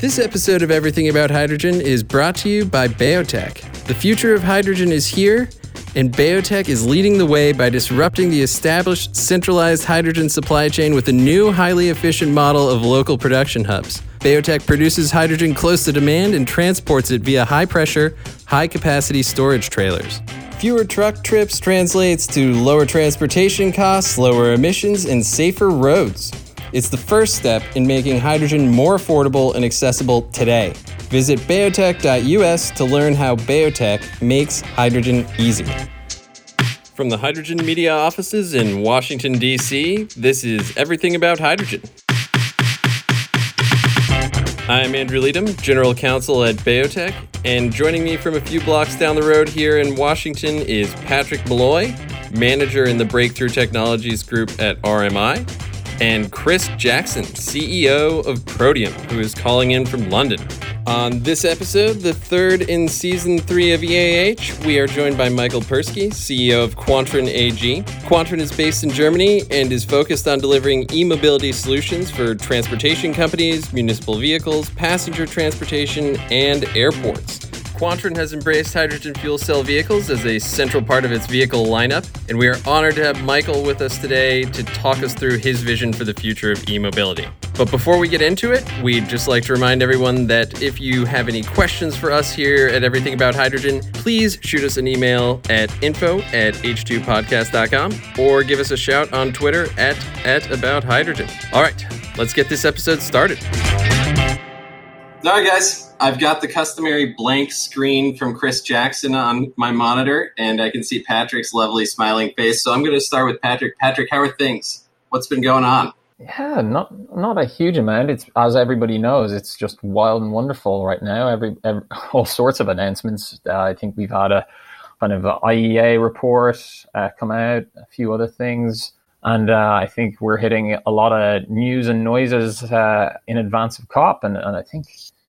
This episode of Everything About Hydrogen is brought to you by BayoTech. The future of hydrogen is here, and BayoTech is leading the way by disrupting the established centralized hydrogen supply chain with a new, highly efficient model of local production hubs. BayoTech produces hydrogen close to demand and transports it via high pressure, high capacity storage trailers. Fewer truck trips translates to lower transportation costs, lower emissions, and safer roads. It's the first step in making hydrogen more affordable and accessible today. Visit bayotech.us to learn how Bayotech makes hydrogen easy. From the Hydrogen Media offices in Washington, D.C., this is Everything About Hydrogen. I'm Andrew Leadham, General Counsel at Bayotech, and joining me from a few blocks down the road here in Washington is Patrick Molloy, Manager in the Breakthrough Technologies Group at RMI, and Chris Jackson, CEO of Protium, who is calling in from London. On this episode, the third in season three of EAH, we are joined by Michael Perschke, CEO of Quantron AG. Quantron is based in Germany and is focused on delivering e mobility solutions for transportation companies, municipal vehicles, passenger transportation, and airports. Quantron has embraced hydrogen fuel cell vehicles as a central part of its vehicle lineup, and we are honored to have Michael with us today to talk us through his vision for the future of e mobility. But before we get into it, we'd just like to remind everyone that if you have any questions for us here at Everything About Hydrogen, please shoot us an email at info at h2podcast.com or give us a shout on Twitter at, at About Hydrogen. All right, let's get this episode started. All right, guys, I've got the customary blank screen from Chris Jackson on my monitor, and I can see Patrick's lovely smiling face. So I'm going to start with Patrick. Patrick, how are things? What's been going on? Yeah, not not a huge amount. It's as everybody knows, it's just wild and wonderful right now. Every, every all sorts of announcements. Uh, I think we've had a kind of a IEA report uh, come out, a few other things. And uh, I think we're hitting a lot of news and noises uh, in advance of COP, and, and I think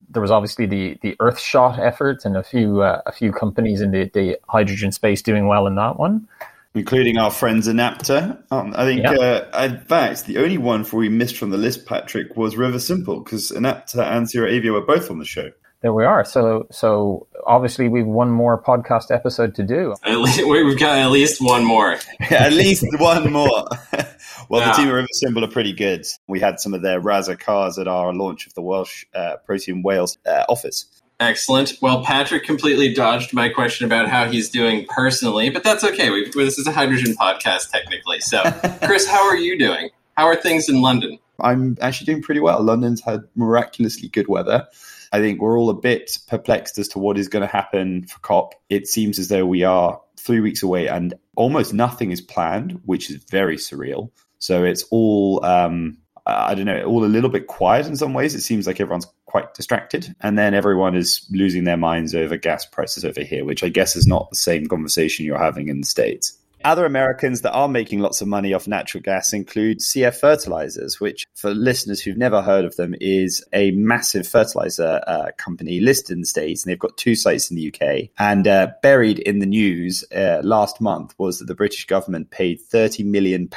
there was obviously the the Earthshot effort and a few uh, a few companies in the, the hydrogen space doing well in that one, including our friends Enapter. Um, I think, yeah. uh, in fact, the only one for we missed from the list, Patrick, was Riversimple because Enapter and ZeroAvia were both on the show. There we are. So, so obviously we've one more podcast episode to do. At least, we've got at least one more. at least one more. well, yeah. the team at Riversimple are pretty good. We had some of their Rasa cars at our launch of the Welsh uh, Protium Wales uh, office. Excellent. Well, Patrick completely dodged my question about how he's doing personally, but that's okay. we this is a hydrogen podcast, technically. So, Chris, how are you doing? How are things in London? I'm actually doing pretty well. London's had miraculously good weather. I think we're all a bit perplexed as to what is going to happen for COP. It seems as though we are three weeks away and almost nothing is planned, which is very surreal. So it's all, um, I don't know, all a little bit quiet in some ways. It seems like everyone's quite distracted. And then everyone is losing their minds over gas prices over here, which I guess is not the same conversation you're having in the States. Other Americans that are making lots of money off natural gas include CF Fertilizers, which, for listeners who've never heard of them, is a massive fertilizer uh, company listed in the States. And they've got two sites in the UK. And uh, buried in the news uh, last month was that the British government paid £30 million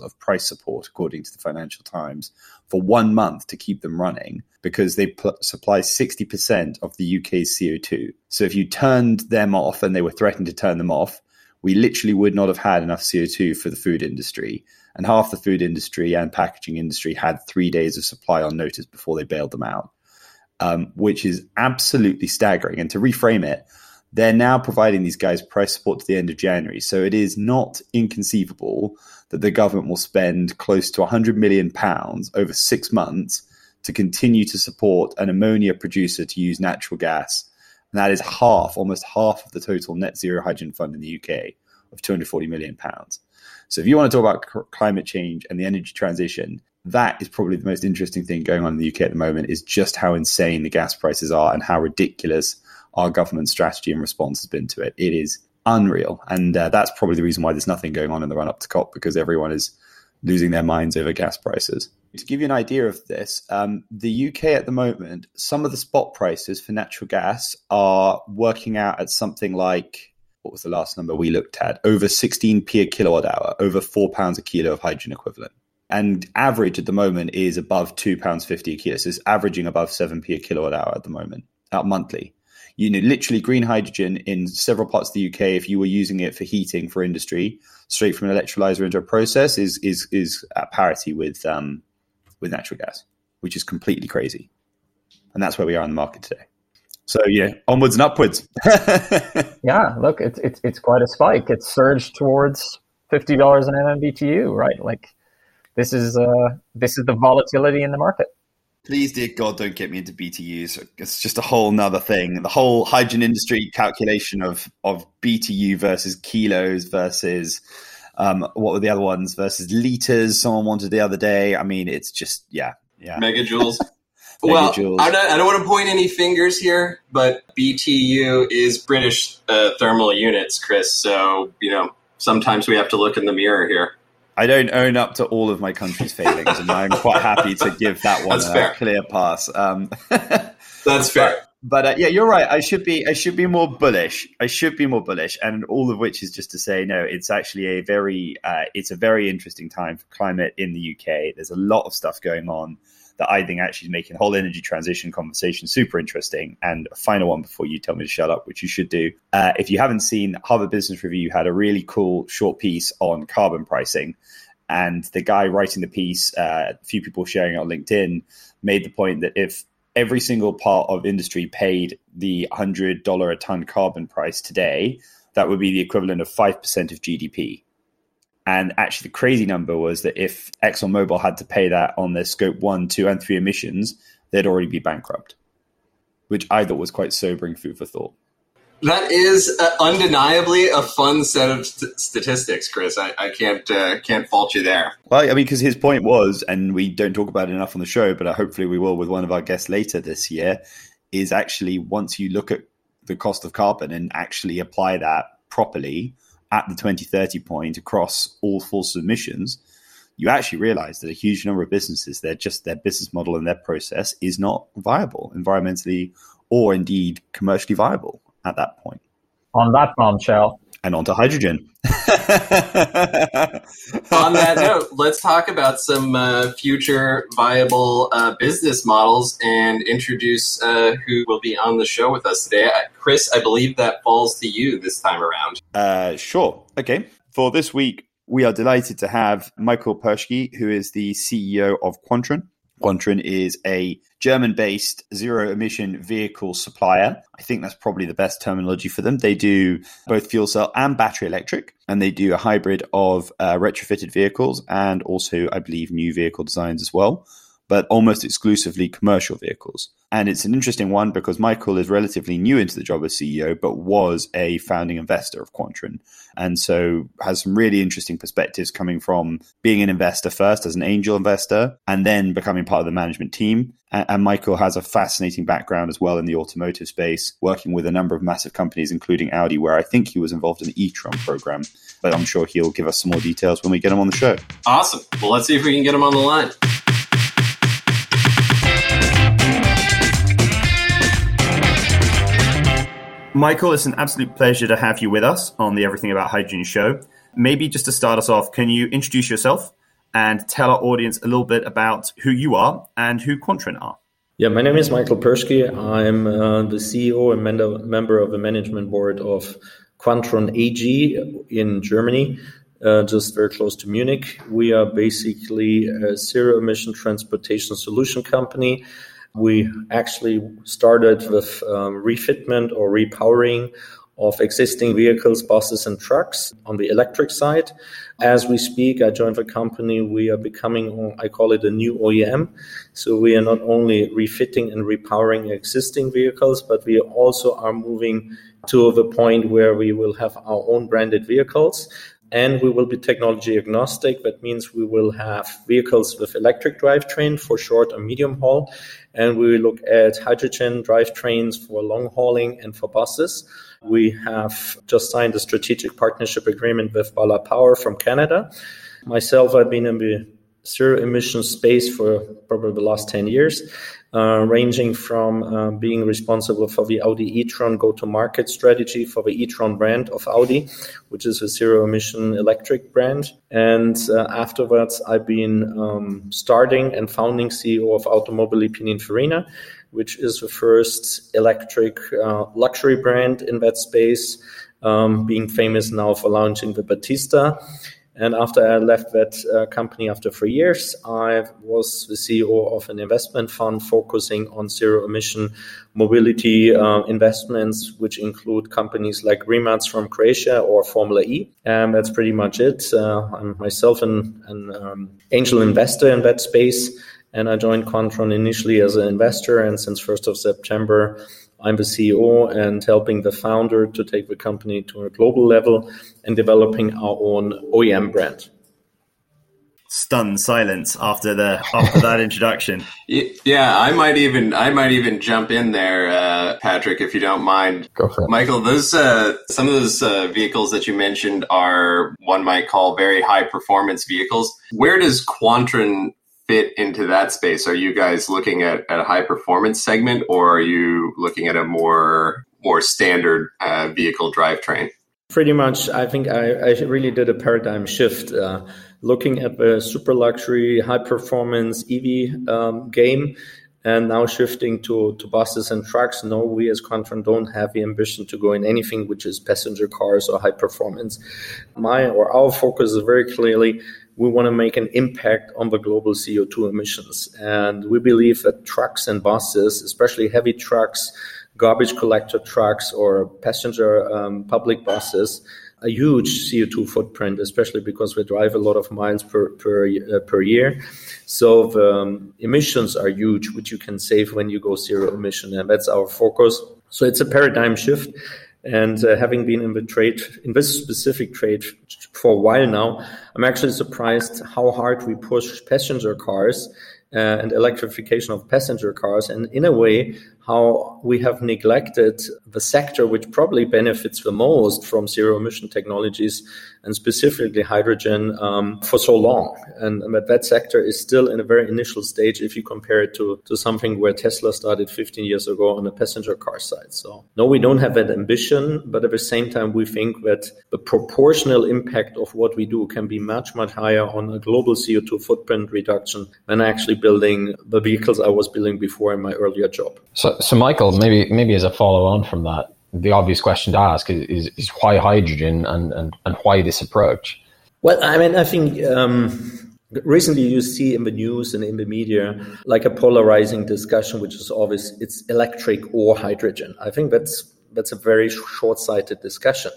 of price support, according to the Financial Times, for one month to keep them running because they pl- supply 60% of the UK's CO2. So if you turned them off and they were threatened to turn them off, we literally would not have had enough CO2 for the food industry. And half the food industry and packaging industry had three days of supply on notice before they bailed them out, um, which is absolutely staggering. And to reframe it, they're now providing these guys price support to the end of January. So it is not inconceivable that the government will spend close to 100 million pounds over six months to continue to support an ammonia producer to use natural gas and that is half, almost half of the total net zero hydrogen fund in the UK of 240 million pounds. So if you want to talk about climate change and the energy transition, that is probably the most interesting thing going on in the UK at the moment is just how insane the gas prices are and how ridiculous our government strategy and response has been to it. It is unreal. And uh, that's probably the reason why there's nothing going on in the run up to COP because everyone is losing their minds over gas prices. To give you an idea of this, um, the UK at the moment, some of the spot prices for natural gas are working out at something like what was the last number we looked at? Over 16p a kilowatt hour, over four pounds a kilo of hydrogen equivalent. and average at the moment is above two pounds fifty a kilo. So it's averaging above seven p a kilowatt hour at the moment, uh, monthly. You know, literally green hydrogen in several parts of the UK. If you were using it for heating for industry, straight from an electrolyzer into a process, is is is at parity with um, with natural gas, which is completely crazy. And that's where we are in the market today. So yeah, onwards and upwards. yeah, look, it's it's it's quite a spike. It's surged towards fifty dollars an MMBTU, right? Like this is uh this is the volatility in the market. Please, dear God, don't get me into BTUs. It's just a whole nother thing. The whole hydrogen industry calculation of of BTU versus kilos versus um, what were the other ones versus liters? Someone wanted the other day. I mean, it's just yeah, yeah. Megajoules. well, I don't, I don't, want to point any fingers here, but BTU is British uh, thermal units, Chris. So you know, sometimes we have to look in the mirror here. I don't own up to all of my country's failings, and I'm quite happy to give that one That's a fair. clear pass. Um, That's fair. But, but uh, yeah, you're right. I should be I should be more bullish. I should be more bullish, and all of which is just to say, no, it's actually a very uh, it's a very interesting time for climate in the UK. There's a lot of stuff going on that I think actually is making the whole energy transition conversation super interesting. And a final one before you tell me to shut up, which you should do. Uh, if you haven't seen, Harvard Business Review had a really cool short piece on carbon pricing. And the guy writing the piece, uh, a few people sharing it on LinkedIn, made the point that if every single part of industry paid the $100 a ton carbon price today, that would be the equivalent of 5% of GDP. And actually, the crazy number was that if ExxonMobil had to pay that on their scope one, two, and three emissions, they'd already be bankrupt, which I thought was quite sobering food for thought. That is uh, undeniably a fun set of st- statistics, Chris. I, I can't uh, can't fault you there. Well, I mean, because his point was, and we don't talk about it enough on the show, but hopefully we will with one of our guests later this year. Is actually once you look at the cost of carbon and actually apply that properly, at the 2030 point across all full submissions, you actually realize that a huge number of businesses, they're just their business model and their process is not viable environmentally or indeed commercially viable at that point. On that bombshell, and onto hydrogen. On that note, let's talk about some uh, future viable uh, business models and introduce uh, who will be on the show with us today. Uh, Chris, I believe that falls to you this time around. Uh, sure. Okay. For this week, we are delighted to have Michael Perschke, who is the CEO of Quantron. Quantron is a German based zero emission vehicle supplier. I think that's probably the best terminology for them. They do both fuel cell and battery electric, and they do a hybrid of uh, retrofitted vehicles and also, I believe, new vehicle designs as well but almost exclusively commercial vehicles. And it's an interesting one because Michael is relatively new into the job as CEO, but was a founding investor of Quantron. And so has some really interesting perspectives coming from being an investor first as an angel investor and then becoming part of the management team. And, Michael has a fascinating background as well in the automotive space, working with a number of massive companies, including Audi, where I think he was involved in the e-tron program. But I'm sure he'll give us some more details when we get him on the show. Awesome. Well, let's see if we can get him on the line. Michael, it's an absolute pleasure to have you with us on the Everything About Hydrogen show. Maybe just to start us off, can you introduce yourself and tell our audience a little bit about who you are and who Quantron are? Yeah, my name is Michael Perschke. I'm uh, the CEO and member of the management board of Quantron AG in Germany, uh, just very close to Munich. We are basically a zero emission transportation solution company we actually started with um, refitment or repowering of existing vehicles, buses, and trucks on the electric side. As we speak, I joined the company. We are becoming, I call it a new OEM. So we are not only refitting and repowering existing vehicles, but we also are moving to the point where we will have our own branded vehicles and we will be technology agnostic. That means we will have vehicles with electric drivetrain for short and medium haul, and we look at hydrogen drivetrains for long hauling and for buses. We have just signed a strategic partnership agreement with Ballard Power from Canada. Myself, I've been in the zero emission space for probably the last 10 years. Uh, ranging from uh, being responsible for the Audi e-tron go-to-market strategy for the e-tron brand of Audi, which is a zero-emission electric brand. And uh, afterwards, I've been um, starting and founding CEO of Automobili Pininfarina, which is the first electric uh, luxury brand in that space, um, being famous now for launching the Battista and after I left that uh, company after three years, I was the CEO of an investment fund focusing on zero emission mobility uh, investments, which include companies like Rimac from Croatia or Formula E. And that's pretty much it. Uh, I'm myself an, an um, angel investor in that space. And I joined Quantron initially as an investor. And since 1st of September, I'm the CEO and helping the founder to take the company to a global level and developing our own OEM brand. Stunned silence after the after that introduction. Yeah, I might even I might even jump in there, uh, Patrick, if you don't mind. Go for it, Michael. Those uh, some of those uh, vehicles that you mentioned are one might call very high performance vehicles. Where does Quantron fit into that space? Are you guys looking at, at a high performance segment, or are you looking at a more more standard uh, vehicle drivetrain? Pretty much, I think I, I really did a paradigm shift, uh, looking at the super luxury, high performance EV um, game, and now shifting to, to buses and trucks. No, we as Quantron don't have the ambition to go in anything which is passenger cars or high performance. My or our focus is very clearly we want to make an impact on the global CO2 emissions. And we believe that trucks and buses, especially heavy trucks, garbage collector trucks, or passenger um, public buses, a huge CO2 footprint, especially because we drive a lot of miles per per, uh, per year. So the um, emissions are huge, which you can save when you go zero emission, and that's our focus. So it's a paradigm shift. And uh, having been in the trade, in this specific trade for a while now, I'm actually surprised how hard we push passenger cars uh, and electrification of passenger cars. And in a way, how we have neglected the sector which probably benefits the most from zero emission technologies and specifically hydrogen um, for so long. And, and that sector is still in a very initial stage if you compare it to, to something where Tesla started 15 years ago on the passenger car side. So, no, we don't have that ambition, but at the same time, we think that the proportional impact of what we do can be much, much higher on a global CO2 footprint reduction than actually building the vehicles I was building before in my earlier job. So, so, Michael, maybe maybe as a follow on from that, the obvious question to ask is, is, is why hydrogen and, and, and why this approach? Well, I mean, I think um, recently you see in the news and in the media like a polarizing discussion, which is always it's electric or hydrogen. I think that's that's a very short sighted discussion.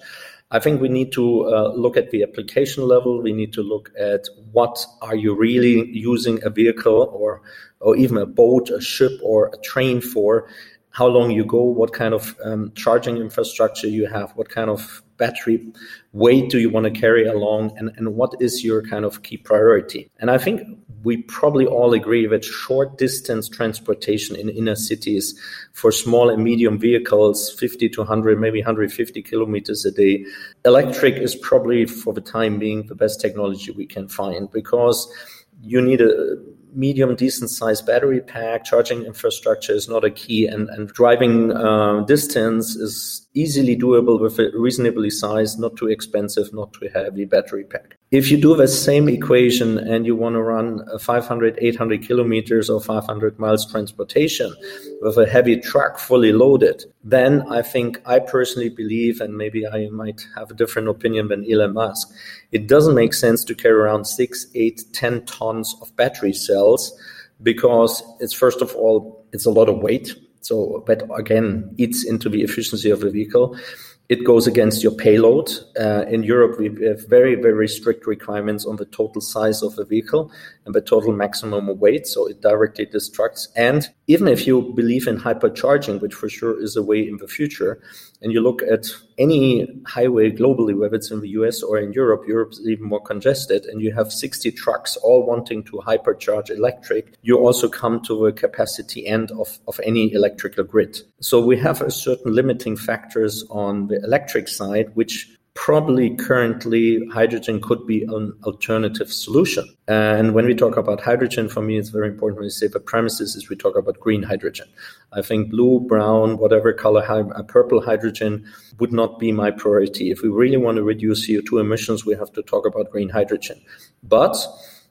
I think we need to uh, look at the application level. We need to look at what are you really using a vehicle or or even a boat, a ship, or a train for. How long you go, what kind of um, charging infrastructure you have, what kind of battery weight do you want to carry along, and, and what is your kind of key priority. And I think we probably all agree that short distance transportation in inner cities for small and medium vehicles, 50 to 100, maybe 150 kilometers a day, electric is probably for the time being the best technology we can find because you need a medium, decent sized battery pack. Charging infrastructure is not a key, and, and driving uh, distance is easily doable with a reasonably sized, not too expensive, not too heavy battery pack. If you do the same equation and you want to run uh, 500, 800 kilometers or 500 miles transportation with a heavy truck fully loaded, then I think I personally believe, and maybe I might have a different opinion than Elon Musk, it doesn't make sense to carry around six, eight, 10 tons of battery cells because it's first of all, it's a lot of weight so that again eats into the efficiency of the vehicle. It goes against your payload. Uh, in Europe, we have very, very strict requirements on the total size of the vehicle and the total maximum weight. So it directly destructs. And even if you believe in hypercharging, which for sure is a way in the future, and you look at any highway globally, whether it's in the US or in Europe, Europe is even more congested, and you have 60 trucks all wanting to hypercharge electric, you also come to the capacity end of, of any electrical grid. So we have a certain limiting factors on the electric side, which probably currently hydrogen could be an alternative solution. And when we talk about hydrogen, for me, it's very important when we say the premises is we talk about green hydrogen. I think blue, brown, whatever color, uh, purple hydrogen would not be my priority. If we really want to reduce CO2 emissions, we have to talk about green hydrogen. But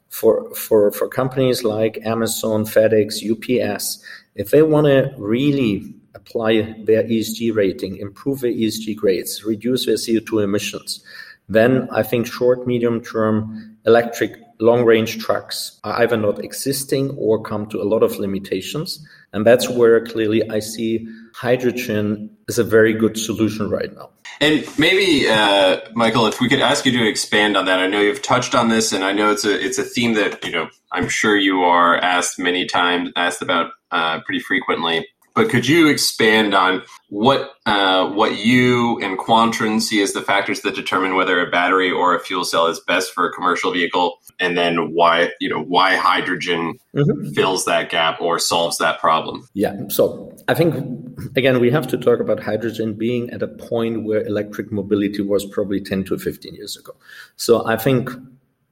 for, for, for companies like Amazon, FedEx, UPS, if they want to really apply their ESG rating, improve their ESG grades, reduce their CO2 emissions, then I think short, medium term electric long range trucks are either not existing or come to a lot of limitations. And that's where clearly I see hydrogen is a very good solution right now. And maybe, uh, Michael, if we could ask you to expand on that. I know you've touched on this, and I know it's a it's a theme that you know I'm sure you are asked many times, asked about uh, pretty frequently. But could you expand on what uh, what you and Quantron see as the factors that determine whether a battery or a fuel cell is best for a commercial vehicle, and then why you know why hydrogen mm-hmm. fills that gap or solves that problem? Yeah. So I think again we have to talk about hydrogen being at a point where electric mobility was probably ten to fifteen years ago. So I think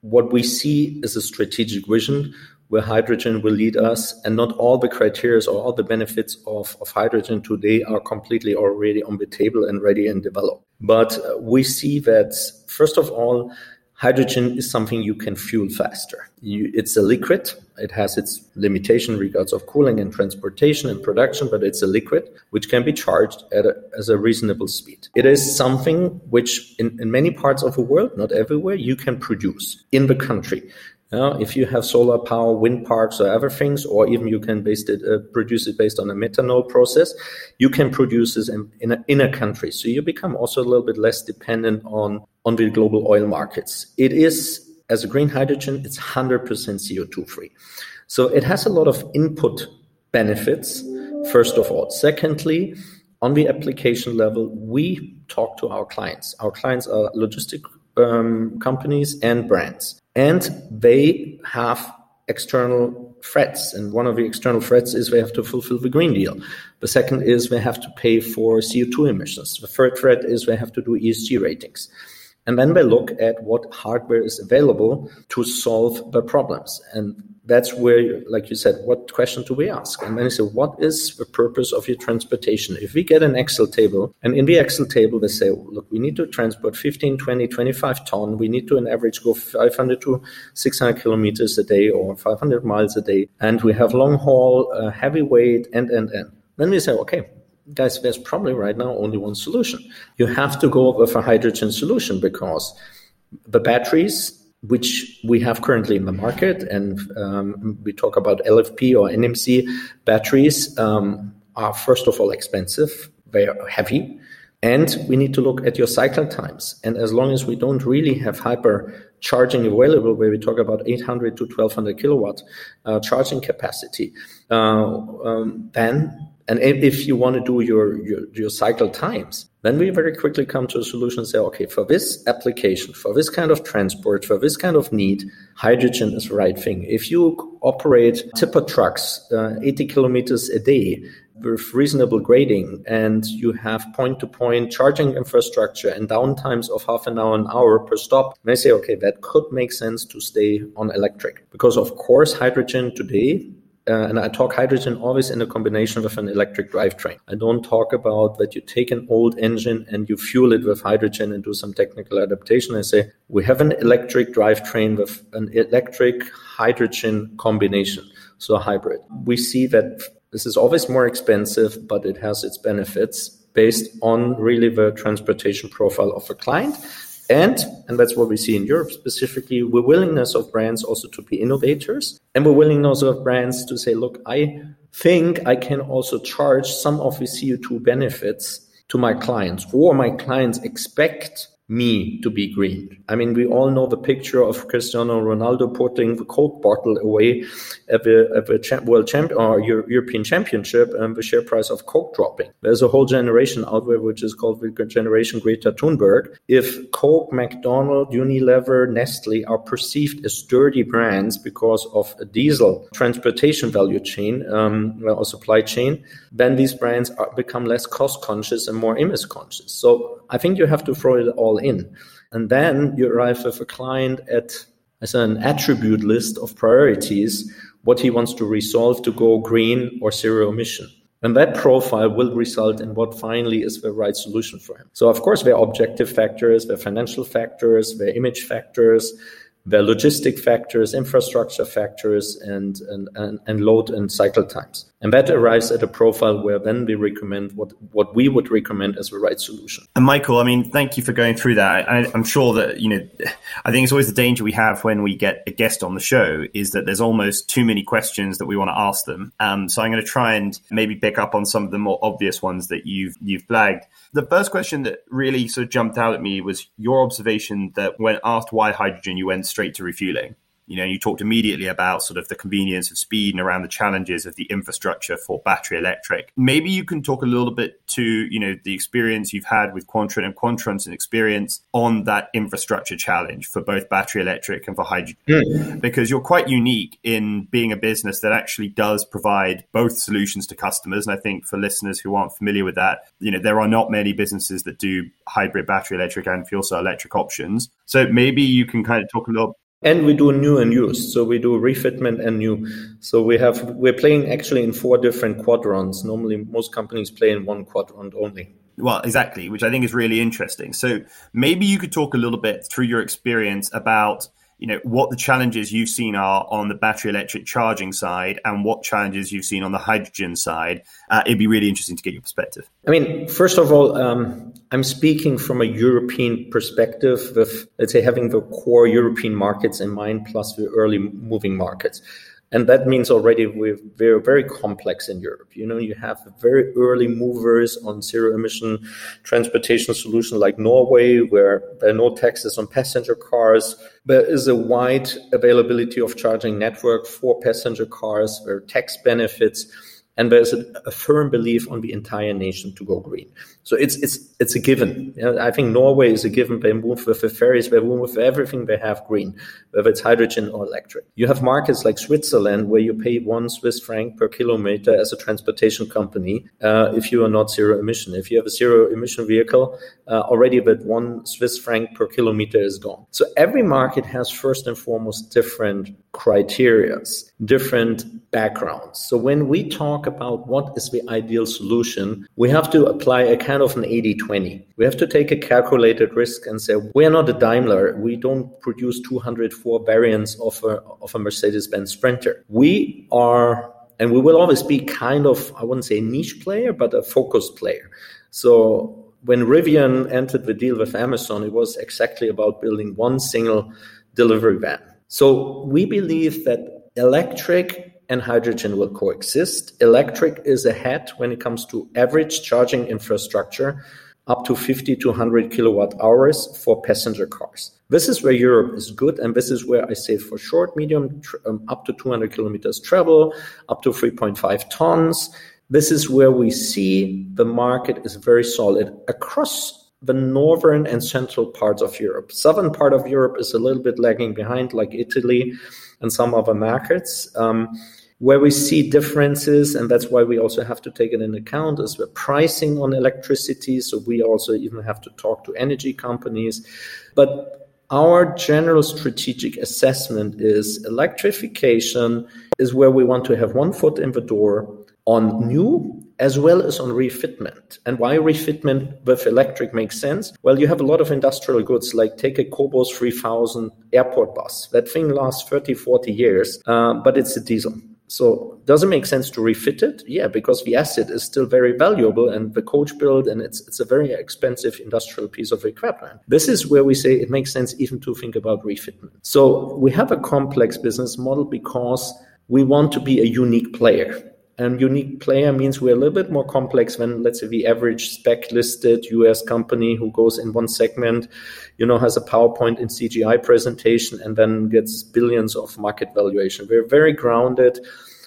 what we see is a strategic vision where hydrogen will lead us, and not all the criteria or all the benefits of, of hydrogen today are completely already on the table and ready and developed. But uh, we see that, first of all, hydrogen is something you can fuel faster. You, it's a liquid. It has its limitation regards of cooling and transportation and production, but it's a liquid which can be charged at a, as a reasonable speed. It is something which in, in many parts of the world, not everywhere, you can produce in the country. Yeah, if you have solar power, wind parks, or other things, or even you can it, uh, produce it based on a methanol process, you can produce this in, in, a, in a country. So you become also a little bit less dependent on, on the global oil markets. It is, as a green hydrogen, it's 100% CO2 free. So it has a lot of input benefits, first of all. Secondly, on the application level, we talk to our clients. Our clients are logistic um, companies and brands and they have external threats. And one of the external threats is they have to fulfill the Green Deal. The second is they have to pay for CO2 emissions. The third threat is they have to do ESG ratings. And then they look at what hardware is available to solve the problems. And that's where, like you said, what question do we ask? And then you say, what is the purpose of your transportation? If we get an Excel table, and in the Excel table, they say, look, we need to transport 15, 20, 25 ton. We need to, on average, go 500 to 600 kilometers a day or 500 miles a day. And we have long haul, uh, heavyweight, and, and, and. Then we say, okay, guys, there's probably right now only one solution. You have to go with a hydrogen solution because the batteries which we have currently in the market, and um, we talk about LFP or NMC batteries, um, are first of all expensive, they are heavy, and we need to look at your cycle times. And as long as we don't really have hyper charging available, where we talk about 800 to 1200 kilowatt uh, charging capacity, uh, um, then and if you want to do your, your, your cycle times, then we very quickly come to a solution and say, okay, for this application, for this kind of transport, for this kind of need, hydrogen is the right thing. If you operate tipper trucks uh, 80 kilometers a day with reasonable grading and you have point to point charging infrastructure and downtimes of half an hour, an hour per stop, they say, okay, that could make sense to stay on electric. Because of course, hydrogen today uh, and I talk hydrogen always in a combination with an electric drivetrain. I don't talk about that you take an old engine and you fuel it with hydrogen and do some technical adaptation. I say we have an electric drivetrain with an electric hydrogen combination, so a hybrid. We see that this is always more expensive, but it has its benefits based on really the transportation profile of a client and, and that's what we see in Europe specifically, the willingness of brands also to be innovators and the willingness of brands to say, look, I think I can also charge some of the CO2 benefits to my clients or my clients expect me to be green. I mean, we all know the picture of Cristiano Ronaldo putting the Coke bottle away at the, at the world champ or European Championship and the share price of Coke dropping. There's a whole generation out there which is called the generation Greta Thunberg. If Coke, McDonald, Unilever, Nestle are perceived as dirty brands because of a diesel transportation value chain um, or supply chain, then these brands are, become less cost conscious and more image conscious. So I think you have to throw it all in. And then you arrive with a client at as an attribute list of priorities, what he wants to resolve to go green or zero emission. And that profile will result in what finally is the right solution for him. So, of course, there are objective factors, there are financial factors, there are image factors, the logistic factors, infrastructure factors, and, and, and, and, load and cycle times. And that arrives at a profile where then we recommend what, what we would recommend as the right solution. And Michael, I mean, thank you for going through that. I, am sure that, you know, I think it's always the danger we have when we get a guest on the show is that there's almost too many questions that we want to ask them. Um, so I'm going to try and maybe pick up on some of the more obvious ones that you've, you've flagged. The first question that really sort of jumped out at me was your observation that when asked why hydrogen, you went straight to refueling. You know, you talked immediately about sort of the convenience of speed and around the challenges of the infrastructure for battery electric. Maybe you can talk a little bit to, you know, the experience you've had with Quantron and Quantron's experience on that infrastructure challenge for both battery electric and for hydrogen. Mm. Because you're quite unique in being a business that actually does provide both solutions to customers. And I think for listeners who aren't familiar with that, you know, there are not many businesses that do hybrid battery electric and fuel cell electric options. So maybe you can kind of talk a little and we do new and used. So we do refitment and new. So we have we're playing actually in four different quadrants. Normally most companies play in one quadrant only. Well exactly which i think is really interesting. So maybe you could talk a little bit through your experience about you know what the challenges you've seen are on the battery electric charging side and what challenges you've seen on the hydrogen side. Uh, it'd be really interesting to get your perspective. I mean first of all um, i'm speaking from a european perspective with let's say having the core european markets in mind plus the early moving markets and that means already we're very, very complex in Europe. You know, you have very early movers on zero emission transportation solution like Norway, where there are no taxes on passenger cars. There is a wide availability of charging network for passenger cars, there are tax benefits and there's a, a, firm belief on the entire nation to go green. So it's it's it's a given. You know, I think Norway is a given. They move with the ferries, they move with everything they have green, whether it's hydrogen or electric. You have markets like Switzerland where you pay one Swiss franc per kilometer as a transportation company uh, if you are not zero emission. If you have a zero emission vehicle, uh, already that one Swiss franc per kilometer is gone. So every market has first and foremost different criterias, different backgrounds. So when we talk about what is the ideal solution, we have to apply a kind of an 80 20. We have to take a calculated risk and say, we're not a Daimler. We don't produce 204 variants of a, of a Mercedes Benz Sprinter. We are, and we will always be kind of, I wouldn't say niche player, but a focused player. So when Rivian entered the deal with Amazon, it was exactly about building one single delivery van. So we believe that electric and hydrogen will coexist. Electric is ahead when it comes to average charging infrastructure, up to 50 to 100 kilowatt hours for passenger cars. This is where Europe is good, and this is where I say for short, medium, um, up to 200 kilometers travel, up to 3.5 tons. This is where we see the market is very solid across the northern and central parts of Europe. Southern part of Europe is a little bit lagging behind, like Italy and some other markets. Um, where we see differences, and that's why we also have to take it in account, is the pricing on electricity. So we also even have to talk to energy companies. But our general strategic assessment is electrification is where we want to have one foot in the door on new as well as on refitment. And why refitment with electric makes sense? Well, you have a lot of industrial goods, like take a Cobus 3000 airport bus. That thing lasts 30, 40 years, uh, but it's a diesel. So does it make sense to refit it? Yeah, because the asset is still very valuable and the coach build and it's it's a very expensive industrial piece of equipment. This is where we say it makes sense even to think about refitment. So we have a complex business model because we want to be a unique player. And unique player means we're a little bit more complex than, let's say, the average spec listed US company who goes in one segment, you know, has a PowerPoint and CGI presentation and then gets billions of market valuation. We're very grounded.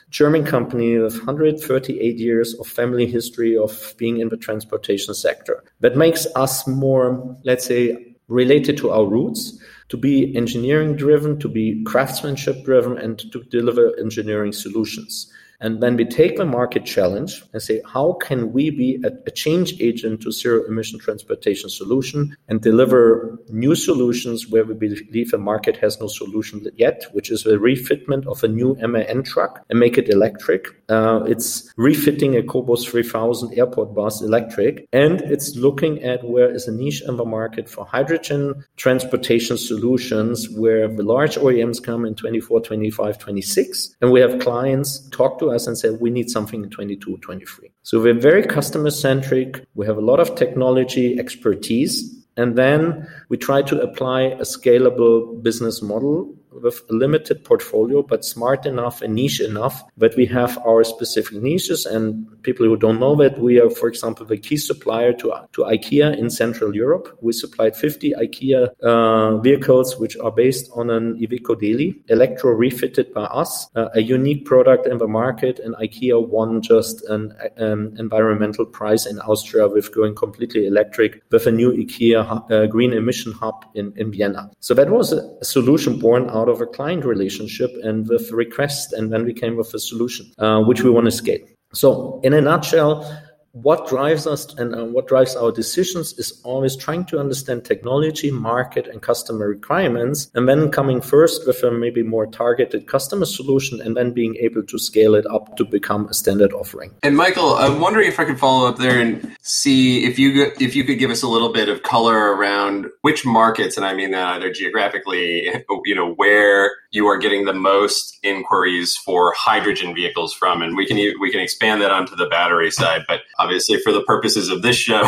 German company with 138 years of family history of being in the transportation sector. That makes us more, let's say, related to our roots, to be engineering driven, to be craftsmanship driven, and to deliver engineering solutions. And then we take the market challenge and say, how can we be a, a change agent to zero emission transportation solution and deliver new solutions where we believe the market has no solution yet, which is a refitment of a new MAN truck and make it electric. Uh, it's refitting a Cobus 3000 airport bus electric, and it's looking at where is a niche in the market for hydrogen transportation solutions where the large OEMs come in 24, 25, 26, and we have clients talk to us and say, we need something in 22, 23. So we're very customer centric. We have a lot of technology expertise. And then we try to apply a scalable business model with a limited portfolio, but smart enough and niche enough that we have our specific niches. And people who don't know that, we are, for example, the key supplier to, to IKEA in Central Europe. We supplied 50 IKEA uh, vehicles, which are based on an Iveco Daily, electro refitted by us, uh, a unique product in the market. And IKEA won just an um, environmental prize in Austria with going completely electric with a new IKEA uh, green emission hub in, in Vienna. So that was a, solution born out out of a client relationship and with request, and then we came with a solution, uh, which we want to scale. So, in a nutshell, what drives us and uh, what drives our decisions is always trying to understand technology, market, and customer requirements, and then coming first with a maybe more targeted customer solution, and then being able to scale it up to become a standard offering. And Michael, I'm wondering if I could follow up there and see if you if you could give us a little bit of color around which markets, and I mean that either geographically, you know, where you are getting the most inquiries for hydrogen vehicles from, and we can we can expand that onto the battery side, but obviously for the purposes of this show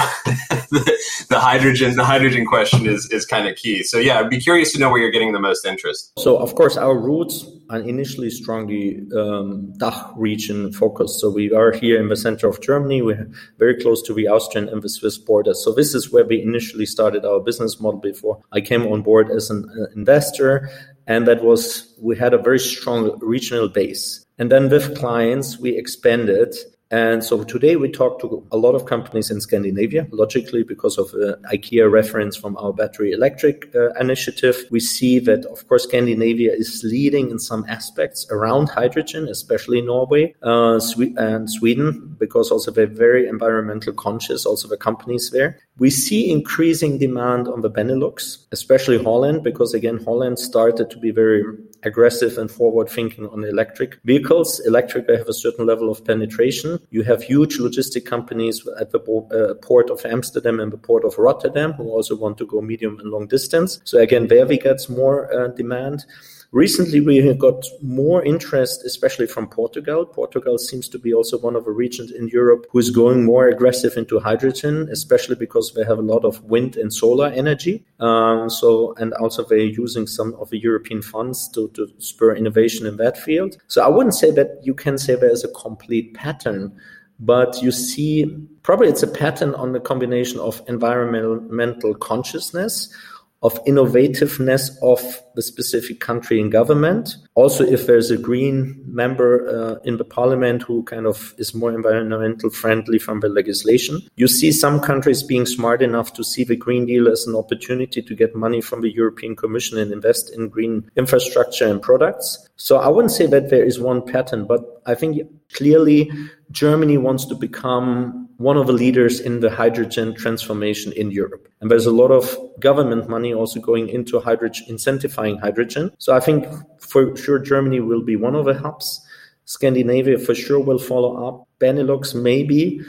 the, the, hydrogen the hydrogen question is is kind of key. So yeah i'd be curious to know where you're getting the most interest. So of course our roots are initially strongly um, DACH region focused. So we are here in the center of germany. We're very close to the austrian and the swiss border. So this is where we initially started our business model before i came on board as an uh, investor. And that was we had a very strong regional base. And then with clients we expanded and so today we talk to a lot of companies in Scandinavia, logically because of the IKEA reference from our battery electric uh, initiative. We see that, of course, Scandinavia is leading in some aspects around hydrogen, especially Norway uh, and Sweden, because also they're very environmental conscious, also the companies there. We see increasing demand on the Benelux, especially Holland, because again, Holland started to be very aggressive and forward thinking on electric vehicles. Electric, they have a certain level of penetration. You have huge logistic companies at the uh, port of Amsterdam and the port of Rotterdam who also want to go medium and long distance. So again, there we get more uh, demand. Recently, we have got more interest, especially from Portugal. Portugal seems to be also one of the regions in Europe who is going more aggressive into hydrogen, especially because they have a lot of wind and solar energy. Um, so, and also they're using some of the European funds to, to spur innovation in that field. So, I wouldn't say that you can say there's a complete pattern but you see probably it's a pattern on the combination of environmental consciousness of innovativeness of the specific country and government. Also, if there's a green member uh, in the parliament who kind of is more environmental friendly from the legislation, you see some countries being smart enough to see the Green Deal as an opportunity to get money from the European Commission and invest in green infrastructure and products. So I wouldn't say that there is one pattern, but I think clearly Germany wants to become one of the leaders in the hydrogen transformation in Europe. And there's a lot of government money also going into hydrogen, incentivizing hydrogen. So I think for sure Germany will be one of the hubs. Scandinavia for sure will follow up. Benelux maybe,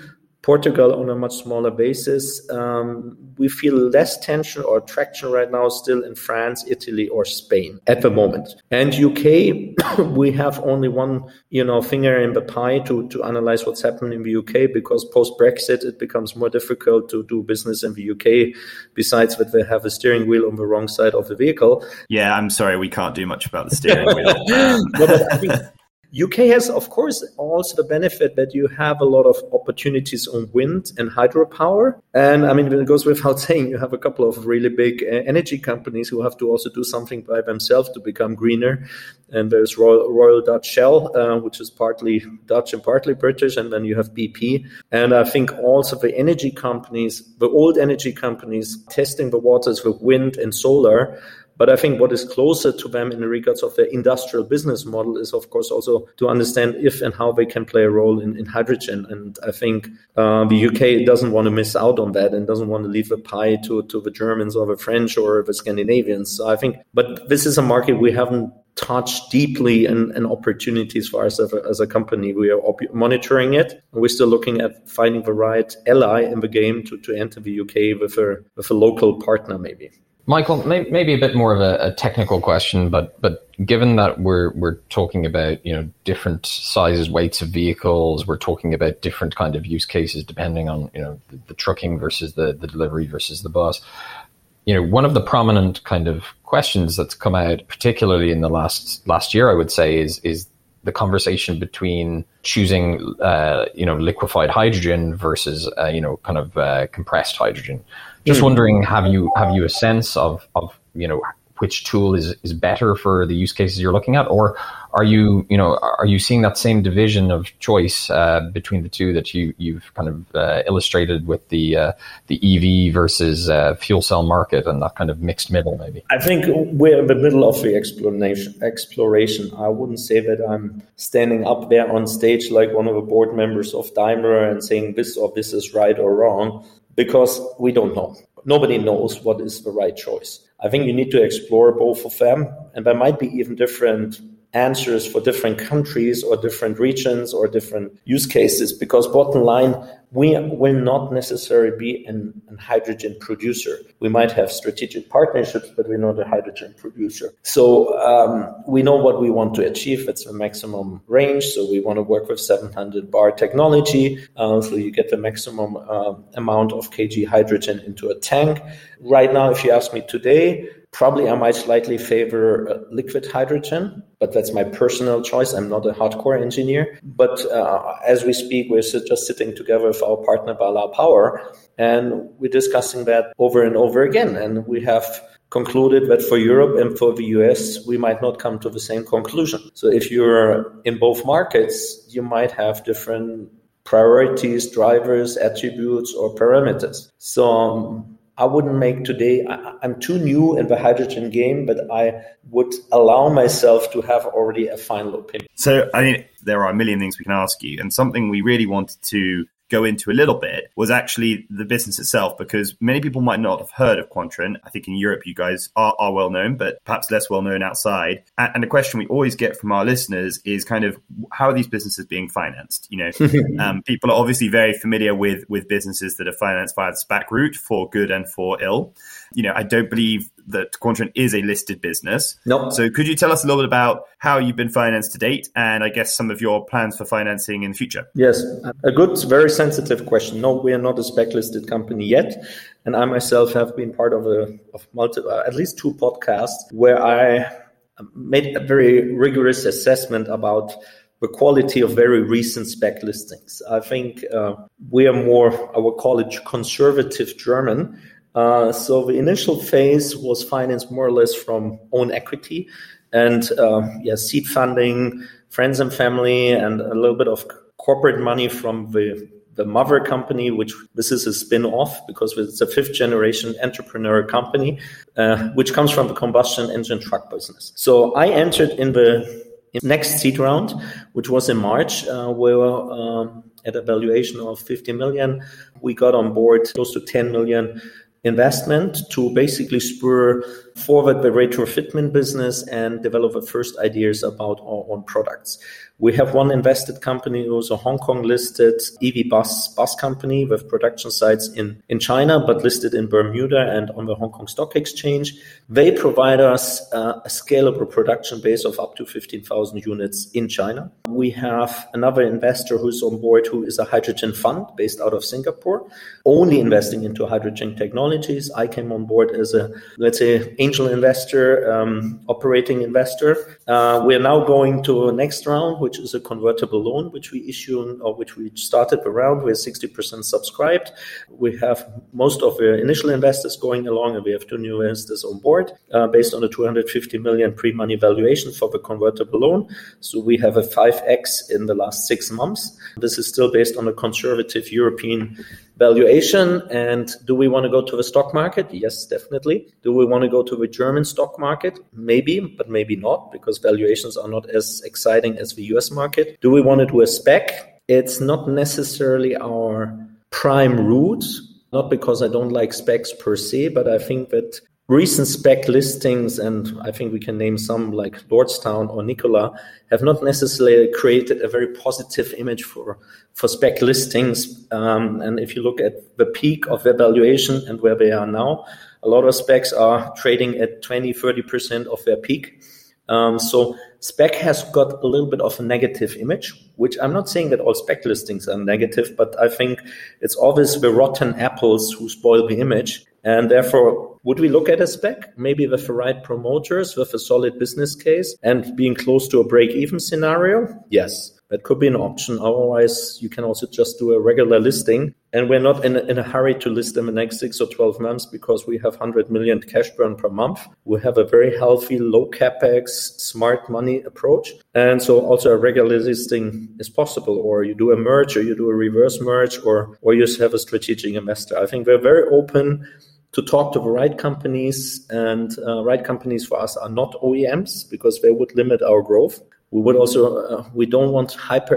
Portugal on a much smaller basis. Um, we feel less tension or traction right now still in France, Italy, or Spain at the moment. And UK, we have only one, you know, finger in the pie to, to analyze what's happening in the UK because post Brexit it becomes more difficult to do business in the UK. Besides that, they have a steering wheel on the wrong side of the vehicle. Yeah, I'm sorry, we can't do much about the steering wheel. Um, but I think UK has, of course, also the benefit that you have a lot of opportunities on wind and hydropower. And I mean, it goes without saying, you have a couple of really big uh, energy companies who have to also do something by themselves to become greener. And there's Royal, Royal Dutch Shell, uh, which is partly Dutch and partly British. And then you have BP. And I think also the energy companies, the old energy companies, testing the waters with wind and solar But I think what is closer to them in regards of their industrial business model is, of course, also to understand if and how they can play a role in, in hydrogen. And I think uh, the UK doesn't want to miss out on that and doesn't want to leave the pie to, to the Germans or the French or the Scandinavians. So I think, but this is a market we haven't touched deeply and, an opportunities for us as a, as a company. We are op- monitoring it. We're still looking at finding the right ally in the game to, to enter the UK with a, with a local partner, maybe. Michael, may, maybe a bit more of a, a, technical question, but but given that we're we're talking about you know different sizes, weights of vehicles, we're talking about different kind of use cases depending on you know the, the trucking versus the the delivery versus the bus you know, one of the prominent kind of questions that's come out, particularly in the last last year, I would say, is is the conversation between choosing, uh, you know, liquefied hydrogen versus, uh, you know, kind of uh, compressed hydrogen. Just wondering, have you have you a sense of of you know which tool is is better for the use cases you're looking at, or are you you know are you seeing that same division of choice uh, between the two that you you've kind of uh, illustrated with the uh, the EV versus uh, fuel cell market and that kind of mixed middle maybe? I think we're in the middle of the exploration. Exploration. I wouldn't say that I'm standing up there on stage like one of the board members of Daimler and saying this or this is right or wrong because we don't know. Nobody knows what is the right choice. I think you need to explore both of them, and there might be even different answers for different countries or different regions or different use cases because bottom line we will not necessarily be an, an, hydrogen producer. We might have strategic partnerships but we're not a hydrogen producer. So um, we know what we want to achieve. It's a maximum range so we want to work with 700 bar technology. Uh, so you get the maximum uh, amount of kg hydrogen into a tank. Right now if you ask me today Probably I might slightly favor uh, liquid hydrogen, but that's my personal choice. I'm not a hardcore engineer. But uh, as we speak, we're just sitting together with our partner Ballard Power, and we're discussing that over and over again. And we have concluded that for Europe and for the US, we might not come to the same conclusion. So if you're in both markets, you might have different priorities, drivers, attributes, or parameters. So um, I wouldn't make today, I, am too new in the hydrogen game, but I would allow myself to have already a final opinion. So, I mean, there are a million things we can ask you, and something we really wanted to go into a little bit was actually the business itself, because many people might not have heard of Quantron. I think in Europe, you guys are, are well known, but perhaps less well known outside. And, and, the question we always get from our listeners is kind of how are these businesses being financed? You know, um, people are obviously very familiar with with businesses that are financed via the SPAC route for good and for ill. You know, I don't believe that Quantron is a listed business. No. Nope. So could you tell us a little bit about how you've been financed to date and I guess some of your plans for financing in the future? Yes, a good, very sensitive question. No, we are not a SPAC listed company yet. And I myself have been part of a, of multi, uh, at least two podcasts where I made a very rigorous assessment about the quality of very recent SPAC listings. I think uh, we are more, I would call it conservative German, uh, so the initial phase was financed more or less from own equity and uh, yeah, seed funding, friends and family, and a little bit of corporate money from the the mother company, which this is a spin-off because it's a fifth generation entrepreneur company, uh, which comes from the combustion engine truck business. So I entered in the next seed round, which was in March, uh, where um, at a valuation of 50 million, we got on board close to 10 million investment to basically spur forward the retrofitment business and develop the first ideas about our own products. We have one invested company who's a Hong Kong listed EV bus bus company with production sites in, in China, but listed in Bermuda and on the Hong Kong Stock Exchange. They provide us uh, a scalable production base of up to 15,000 units in China. We have another investor who's on board who is a hydrogen fund based out of Singapore, only investing into hydrogen technologies. I came on board as a, let's say, angel investor, um, operating investor. Uh, we are now going to next round, which is a convertible loan, which we issue or which we started around. We're 60% subscribed. We have most of the initial investors going along, and we have two new investors on board uh, based on a 250 million pre-money valuation for the convertible loan. So we have a 5x in the last six months. This is still based on a conservative European valuation. And do we want to go to the stock market? Yes, definitely. Do we want to go to the German stock market? Maybe, but maybe not because valuations are not as exciting as the US market. Do we want to do a SPAC? It's not necessarily our prime route, not because I don't like SPACs per se, but I think that recent SPAC listings, and I think we can name some like Lordstown or Nikola, have not necessarily created a very positive image for for SPAC listings. Um, and if you look at the peak of their valuation and where they are now, a lot of SPACs are trading at 20, 30% of their peak. Um, so SPAC has got a little bit of a negative image, which I'm not saying that all SPAC listings are negative, but I think it's always the rotten apples who spoil the image. And therefore, would we look at a SPAC? Maybe with the right promoters, with a solid business case, and being close to a break even scenario? Yes, that could be an option. Otherwise, you can also just do a regular listing. And we're not in a, in a hurry to list them in the next six or 12 months because we have 100 million cash burn per month. We have a very healthy, low capex, smart money approach. And so also a regular listing is possible, or you do a merge, or you do a reverse merge, or, or you have a strategic investor. I think we're very open to talk to the right companies and uh, right companies for us are not OEMs because they would limit our growth. We would also, uh, we don't want hyper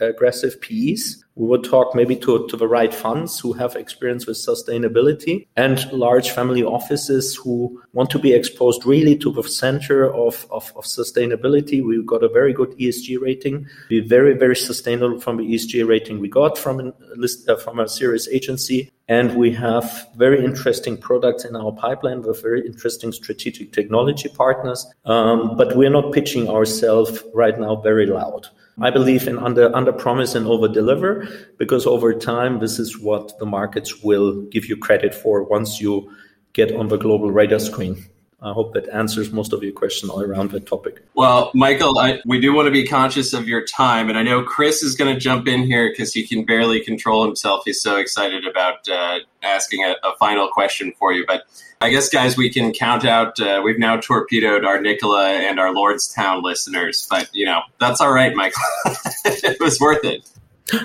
aggressive PEs. We would talk maybe to, to the right funds who have experience with sustainability and large family offices who want to be exposed really to the center of, of, of sustainability. We've got a very good ESG rating. We're very, very sustainable from the ESG rating we got from, a list, uh, from a serious agency. And we have very interesting products in our pipeline with very interesting strategic technology partners. Um, but we're not pitching ourselves right now very loud. I believe in under under promise and over deliver because over time this is what the markets will give you credit for once you get on the global radar screen. I hope that answers most of your question all around that topic. Well, Michael, I, we do want to be conscious of your time, and I know Chris is going to jump in here because he can barely control himself. He's so excited about uh, asking a, a, final question for you. But I guess, guys, we can count out. Uh, we've now torpedoed our Nikola and our Lordstown listeners, but you know that's all right, Michael. it was worth it.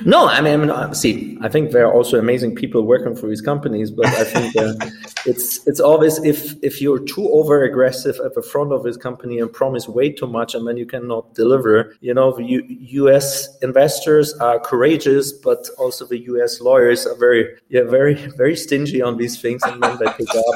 No, I mean, see, I think there are also amazing people working for these companies, but I think uh, it's it's always if if you're too over aggressive at the front of this company and promise way too much, and then you cannot deliver. You know, the U- U.S. investors are courageous, but also the U.S. lawyers are very yeah very very stingy on these things, and then they pick up.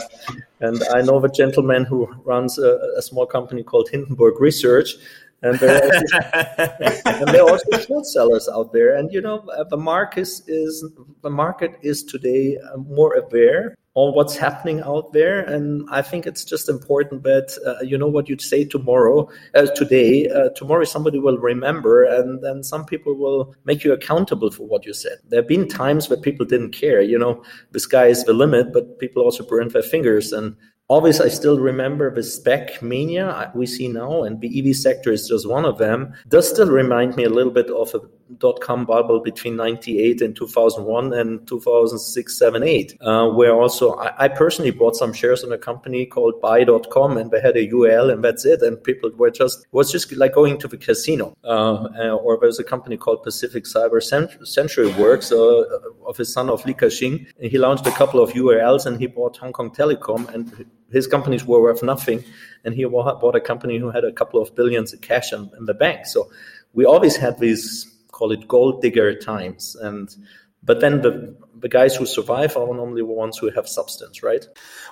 And I know the gentleman who runs a, a small company called Hindenburg Research and there are also, and there are also short sellers out there. And you know, uh, the market is, the market is today uh, more aware on what's happening out there, and I think it's just important that uh, you know what you'd say tomorrow, uh, today, uh, tomorrow somebody will remember, and then some people will make you accountable for what you said. There have been times where people didn't care. You know, the sky is the limit, but people also burned their fingers and Always, I still remember the SPAC mania we see now, and the EV sector is just one of them. Does still remind me a little bit of a dot com bubble between 98 and 2001 and 2006, 7, 8, uh, where also I, I, personally bought some shares in a company called buy.com and they had a UL and that's it. And people were just, was just like going to the casino. Uh, uh or there's a company called Pacific Cyber Century Works uh, of his son of Li Ka-shing. And He launched a couple of URLs and he bought Hong Kong Telecom and his companies were worth nothing. And he bought a company who had a couple of billions of cash in, in the bank. So we always had these call it gold digger times. And but then the the guys who survive are normally the ones who have substance, right?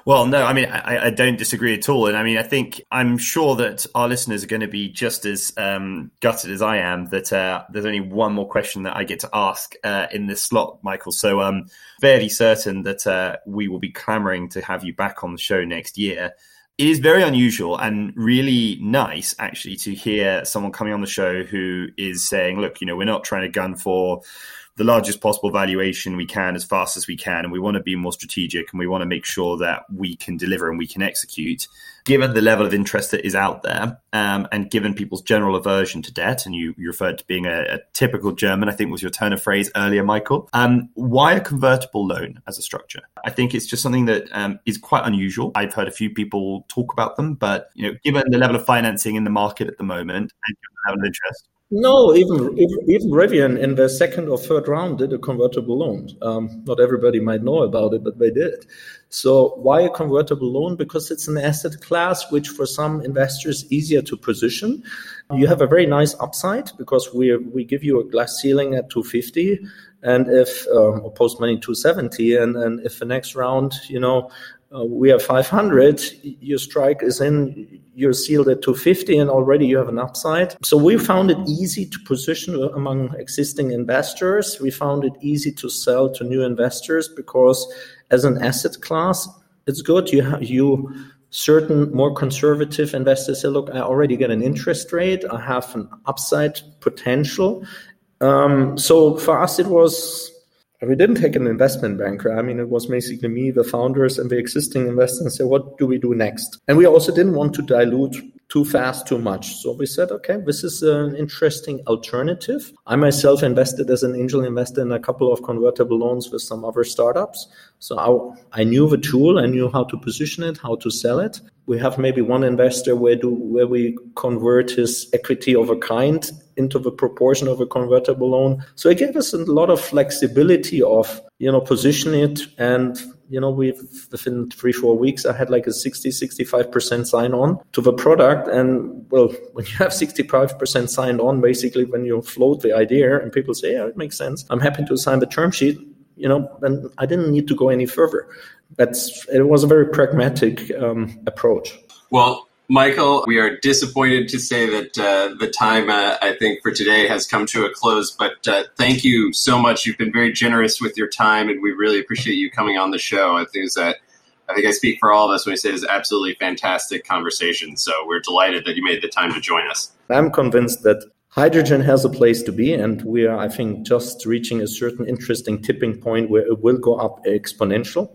Well, no, I mean, I, I, don't disagree at all. And I mean, I think I'm sure that our listeners are going to be just as um, gutted as I am that uh, there's only one more question that I get to ask uh, in this slot, Michael. So I'm um, fairly certain that uh, we will be clamoring to have you back on the show next year it is very unusual and really nice actually to hear someone coming on the show who is saying, look, you know, we're not trying to gun for the largest possible valuation we can as fast as we can. And we want to be more strategic and we want to make sure that we can deliver and we can execute. Given the level of interest that is out there um, and given people's general aversion to debt, and you, you referred to being a, a, typical German, I think was your turn of phrase earlier, Michael, um, why a convertible loan as a structure? I think it's just something that um, is quite unusual. I've heard a few people talk about them, but you know, given the level of financing in the market at the moment and level of interest. No, even even Rivian in the second or third round did a convertible loan. Um, not everybody might know about it, but they did. So why a convertible loan? Because it's an asset class which, for some investors, easier to position. You have a very nice upside because we we give you a glass ceiling at 250, and if um, post money 270, and and if the next round, you know, uh, we have 500, your strike is in, you're sealed at 250, and already you have an upside. So we found it easy to position among existing investors. We found it easy to sell to new investors because as an asset class, it's good. You have, you certain more conservative investors say, look, I already get an interest rate. I have an upside potential. Um, so for us, it was we didn't take an investment banker. I mean, it was basically me, the founders, and the existing investors, and say, what do we do next? And we also didn't want to dilute too fast, too much. So we said, okay, this is an interesting alternative. I myself invested as an angel investor in a couple of convertible loans with some other startups. So I, I knew the tool, I knew how to position it, how to sell it. We have maybe one investor where do where we convert his equity of a kind into the proportion of a convertible loan. So it gave us a lot of flexibility of, you know, position it. And, you know, we've within three, four weeks, I had like a 60, 65% sign on to the product. And well, when you have 65% signed on, basically when you float the idea and people say, yeah, it makes sense. I'm happy to sign the term sheet. You know, and I didn't need to go any further. That's it was a very pragmatic um, approach. Well, Michael, we are disappointed to say that uh, the time, uh, I think, for today has come to a close. But uh, thank you so much. You've been very generous with your time, and we really appreciate you coming on the show. I think that I think I speak for all of us when we say it's absolutely fantastic conversation. So we're delighted that you made the time to join us. I'm convinced that hydrogen has a place to be, and we are, I think, just reaching a certain interesting tipping point where it will go up exponential.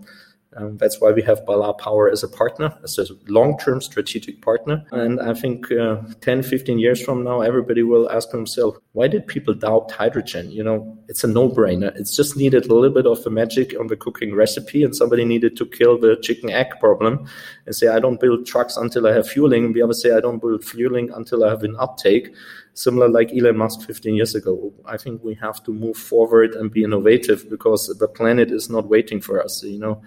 Um, that's why we have Ballard Power as a partner, as a long-term strategic partner. And I think uh, 10, 15 years from now, everybody will ask themselves, why did people doubt hydrogen? You know, it's a no-brainer. It's just needed a little bit of the magic on the cooking recipe, and somebody needed to kill the chicken egg problem and say, I don't build trucks until I have fueling. And the other say, I don't build fueling until I have an uptake. Similar like Elon Musk 15 years ago. I think we have to move forward and be innovative because the planet is not waiting for us. You know,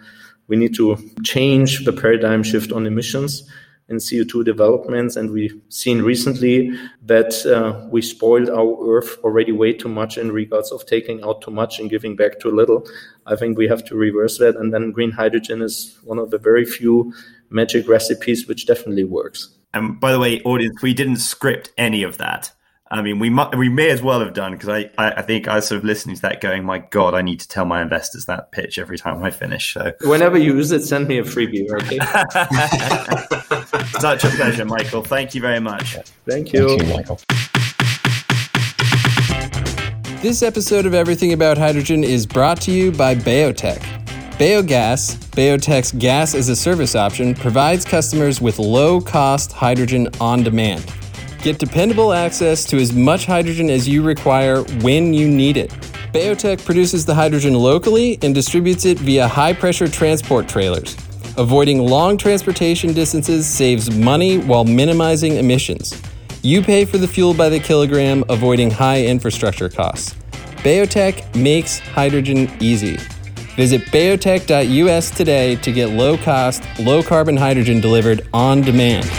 we need to change the paradigm shift on emissions and CO2 developments. And we've seen recently that uh, we spoiled our earth already way too much in regards of taking out too much and giving back too little. I think we have to reverse that. And then green hydrogen is one of the very few magic recipes which definitely works. And by the way, audience, we didn't script any of that. I mean, we might, we may as well have done because I, I, I, think I was sort of listening to that, going, "My God, I need to tell my investors that pitch every time I finish." So, whenever you use it, send me a freebie, okay? Such a pleasure, Michael. Thank you very much. Thank you, Thank you Michael. This episode of Everything About Hydrogen is brought to you by BayoTech. Bayogas, BayoTech's gas as a service option, provides customers with low cost hydrogen on demand. Get dependable access to as much hydrogen as you require when you need it. Bayotech produces the hydrogen locally and distributes it via high pressure transport trailers. Avoiding long transportation distances saves money while minimizing emissions. You pay for the fuel by the kilogram, avoiding high infrastructure costs. Bayotech makes hydrogen easy. Visit bayotech.us today to get low cost, low carbon hydrogen delivered on demand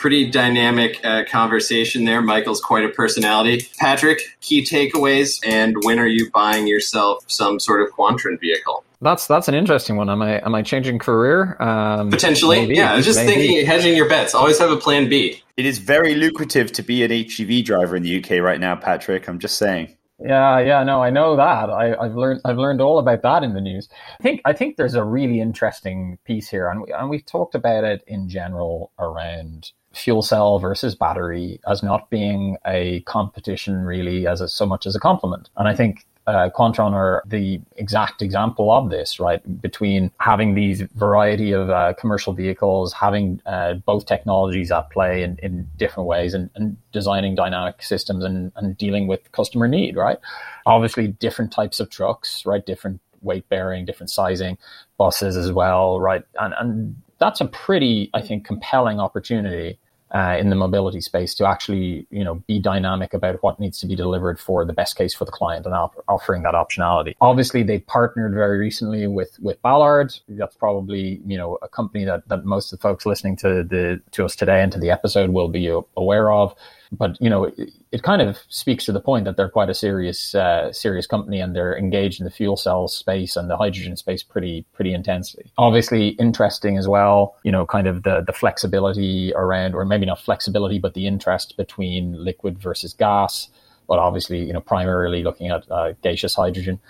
pretty dynamic uh, conversation there. Michael's quite a personality. Patrick, key takeaways, and when are you buying yourself some sort of Quantron vehicle? That's that's an interesting one. Am I am I changing career? Um, Potentially, maybe, yeah. I was just maybe. thinking, hedging your bets. Always have a plan B. It is very lucrative to be an HGV driver in the UK right now, Patrick. I'm just saying. Yeah, yeah, no, I know that. I, have learned I've learned all about that in the news. I think I think there's a really interesting piece here, and we, and we've talked about it in general around fuel cell versus battery as not being a competition really as a, so much as a complement. And I think uh, Quantron are the exact example of this, right? Between having these variety of uh, commercial vehicles, having uh, both technologies at play in, in different ways, and, and designing dynamic systems and, and dealing with customer need, right? Obviously, different types of trucks, right? Different weight bearing, different sizing, buses as well, right? And, and that's a pretty, I think, compelling opportunity uh, in the mobility space to actually, you know, be dynamic about what needs to be delivered for the best case for the client and op- offering that optionality. Obviously, they partnered very recently with with Ballard. That's probably you know a company that that most of the folks listening to the to us today and to the episode will be aware of but you know, it, it, kind of speaks to the point that they're quite a serious, uh, serious company, and they're engaged in the fuel cell space and the hydrogen space pretty, pretty intensely. Obviously, interesting as well. You know, kind of the the flexibility around, or maybe not flexibility, but the interest between liquid versus gas. But obviously, you know, primarily looking at uh, gaseous hydrogen.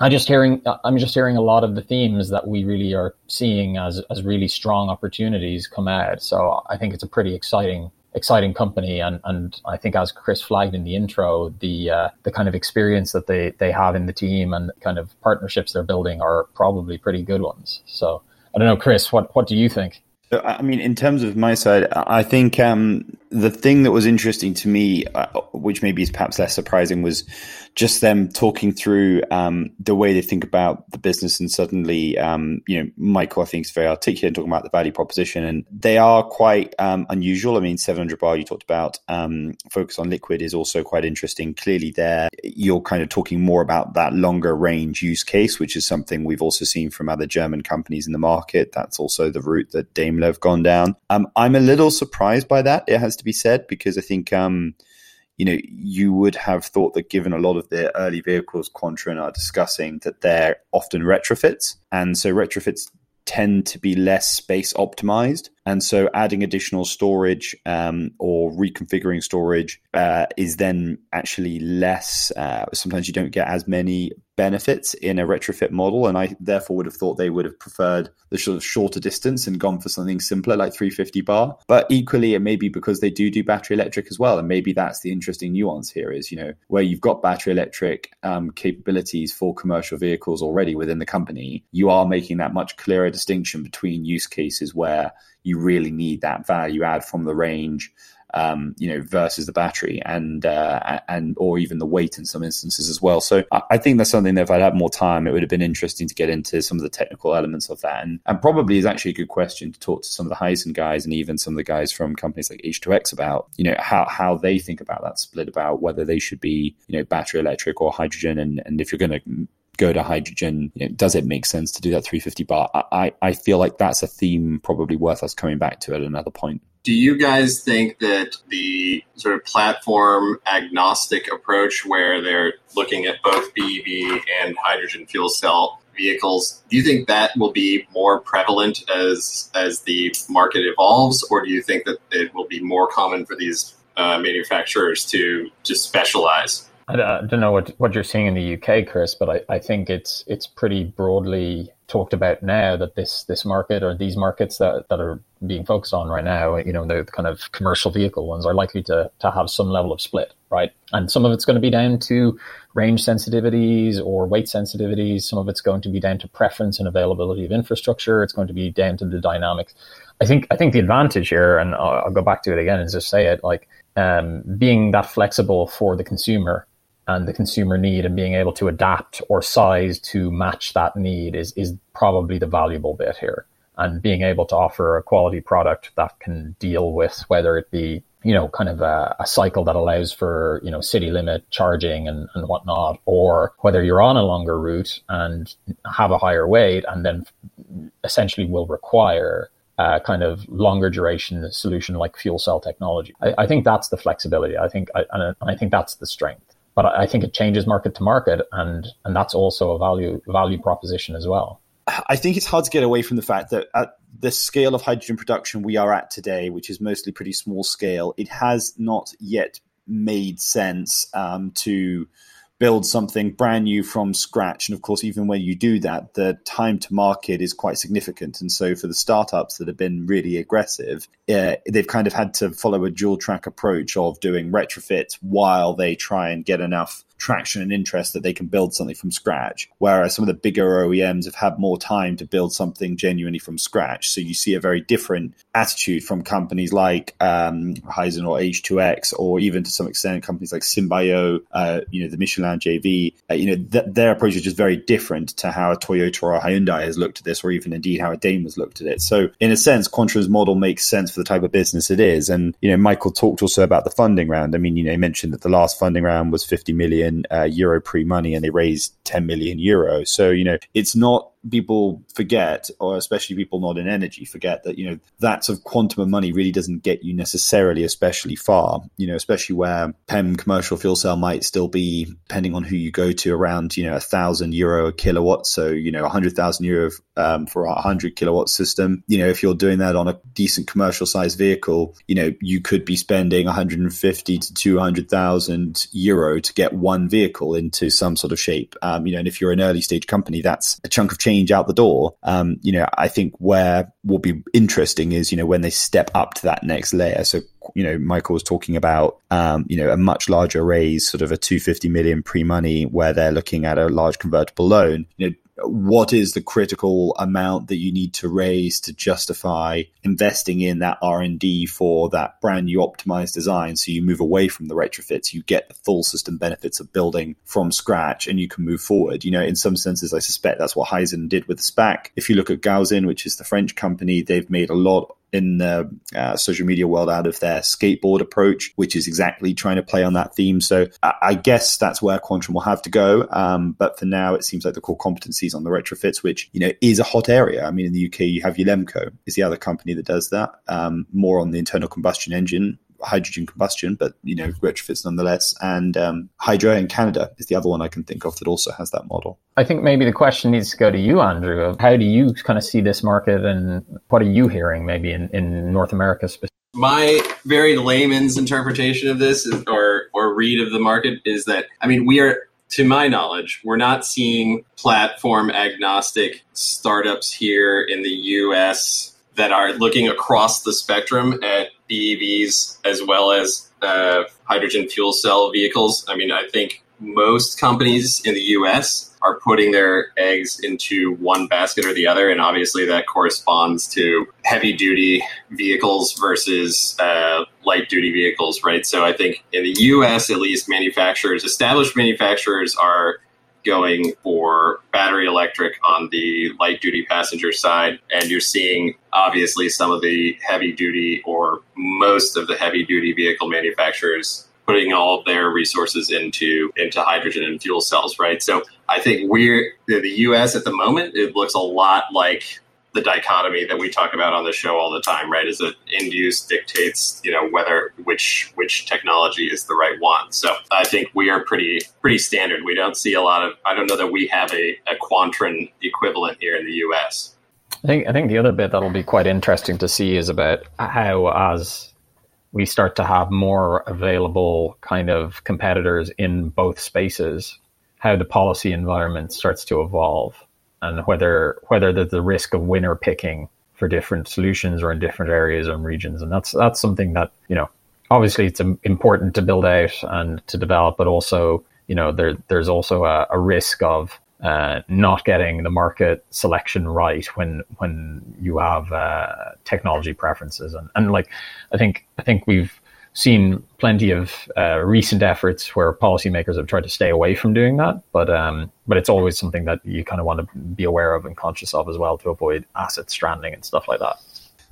I just hearing I'm just hearing a lot of the themes that we really are seeing as as really strong opportunities come out. So I think it's a pretty exciting exciting company and and I think as Chris flagged in the intro the uh, the kind of experience that they they have in the team and kind of partnerships they're building are probably pretty good ones. So I don't know Chris what what do you think? I mean in terms of my side I think um, the thing that was interesting to me uh, which maybe is perhaps less surprising was just them talking through um, the way they think about the business and suddenly, um, you know, Michael, I think is very articulate in talking about the value proposition and they are quite um, unusual. I mean, 700 bar you talked about, um, focus on liquid is also quite interesting. Clearly there, you're kind of talking more about that longer range use case, which is something we've also seen from other German companies in the market. That's also the route that Daimler have gone down. Um, I'm a little surprised by that. It has to be said, because I think, um, you know, you would have thought that given a lot of the early vehicles Quantron are discussing, that they're often retrofits. And so retrofits tend to be less space optimized. And so adding additional storage um, or reconfiguring storage uh, is then actually less. Uh, sometimes you don't get as many benefits in a retrofit model. And I therefore would have thought they would have preferred the sort of shorter distance and gone for something simpler like 350 bar. But equally, it may be because they do do battery electric as well. And maybe that's the interesting nuance here is, you know, where you've got battery electric um, capabilities for commercial vehicles already within the company, you are making that much clearer distinction between use cases where you really need that value add from the range um, you know, versus the battery and uh, and or even the weight in some instances as well. So I think that's something that if I'd had more time, it would have been interesting to get into some of the technical elements of that. And, and probably is actually a good question to talk to some of the Hyzon guys and even some of the guys from companies like H2X about, you know, how how they think about that split about whether they should be, you know, battery electric or hydrogen, and and if you're going to go to hydrogen, you know, does it make sense to do that 350 bar? I, I feel like that's a theme probably worth us coming back to at another point do you guys think that the sort of platform agnostic approach where they're looking at both BEV and hydrogen fuel cell vehicles do you think that will be more prevalent as as the market evolves? Or do you think that it will be more common for these uh, manufacturers to to specialize? I don't know what what you're seeing in the UK, Chris, but I, I think it's it's pretty broadly talked about now that this this market or these markets that, that are being focused on right now, you know, the kind of commercial vehicle ones are likely to to have some level of split, right? And some of it's going to be down to range sensitivities or weight sensitivities. Some of it's going to be down to preference and availability of infrastructure. It's going to be down to the dynamics. I think I think the advantage here, and I'll, I'll go back to it again and just say it, like um, being that flexible for the consumer and the consumer need and being able to adapt or size to match that need is, is probably the valuable bit here. And being able to offer a quality product that can deal with whether it be, you know, kind of a, a cycle that allows for, you know, city limit charging and, and whatnot, or whether you're on a longer route and have a higher weight and then essentially will require uh, kind of longer duration solution like fuel cell technology. I, I think that's the flexibility. I think, I, and I think that's the strength but I think it changes market to market, and and that's also a value value proposition as well. I think it's hard to get away from the fact that at the scale of hydrogen production we are at today, which is mostly pretty small scale, it has not yet made sense um, to build something brand new from scratch. And of course, even when you do that, the time to market is quite significant. And so for the startups that have been really aggressive, uh, they've kind of had to follow a dual track approach of doing retrofits while they try and get enough traction and interest that they can build something from scratch. Whereas some of the bigger OEMs have had more time to build something genuinely from scratch. So you see a very different attitude from companies like um, Hyzon or H2X, or even to some extent companies like Symbio, uh, you know, the Michelin JV. Uh, you know, th- their approach is just very different to how a Toyota or a Hyundai has looked at this, or even indeed how a Daimler has looked at it. So in a sense, Quantron's model makes sense for the type of business it is. And you know, Michael talked also about the funding round. I mean, you know, he mentioned that the last funding round was 50 million uh, euro pre-money, and they raised 10 million euro. So you know, it's not people forget, or especially people not in energy forget that, you know, that sort of quantum of money really doesn't get you necessarily especially far, you know, especially where PEM commercial fuel cell might still be, depending on who you go to, around, you know, a thousand euro a kilowatt. So, you know, a hundred thousand euro um, for a hundred kilowatt system. You know, if you're doing that on a decent commercial size vehicle, you know, you could be spending 150 to 200,000 euro to get one vehicle into some sort of shape. Um, you know, and if you're an early stage company, that's a chunk of change change out the door. Um, you know, I think where will be interesting is, you know, when they step up to that next layer. So, you know, Michael was talking about, um, you know, a much larger raise, sort of a 250 million pre money where they're looking at a large convertible loan. You know, what is the critical amount that you need to raise to justify investing in that r&d for that brand new optimized design? So you move away from the retrofits you get the full system benefits of building from scratch and you can move forward. You know in some senses i suspect that's what Hyzon did with SPAC. If you look at Gaussin which is the french company they've made a lot in the uh, social media world out of their skateboard approach, which is exactly trying to play on that theme. So I guess that's where Quantron will have to go. Um, but for now, it seems like the core competencies on the retrofits, which you know is a hot area. I mean, in the UK, you have Ulemco is the other company that does that. Um, more on the internal combustion engine hydrogen combustion, but you know retrofits nonetheless. And um, Hydra in Canada is the other one I can think of that also has that model. I think maybe the question needs to go to you, Andrew. Of how do you kind of see this market, and what are you hearing maybe in, in North America specifically? My very layman's interpretation of this, is, or or read of the market, is that I mean we are to my knowledge, we're not seeing platform agnostic startups here in the US that are looking across the spectrum at BEVs as well as uh, hydrogen fuel cell vehicles. I mean, I think most companies in the US are putting their eggs into one basket or the other. And obviously, that corresponds to heavy duty vehicles versus uh, light duty vehicles, right? So I think in the US, at least, manufacturers, established manufacturers, are going for battery electric on the light duty passenger side. And you're seeing obviously some of the heavy duty or most of the heavy duty vehicle manufacturers putting all their resources into into hydrogen and fuel cells, right? So I think we're the US at the moment, it looks a lot like the dichotomy that we talk about on the show all the time, right? Is that end use dictates, you know, whether which which technology is the right one. So I think we are pretty pretty standard. We don't see a lot of. I don't know that we have a, a equivalent here in the U.S. I think I think the other bit that'll be quite interesting to see is about how as we start to have more available kind of competitors in both spaces, how the policy environment starts to evolve and whether whether there's a risk of winner picking for different solutions or in different areas and regions. And that's that's something that you know obviously it's important to build out and to develop, but also you know there there's also a, a risk of uh, not getting the market selection right when when you have uh, technology preferences and, and like I think I think we've seen plenty of uh, recent efforts where policymakers have tried to stay away from doing that, but um, but it's always something that you kind of want to be aware of and conscious of as well to avoid asset stranding and stuff like that.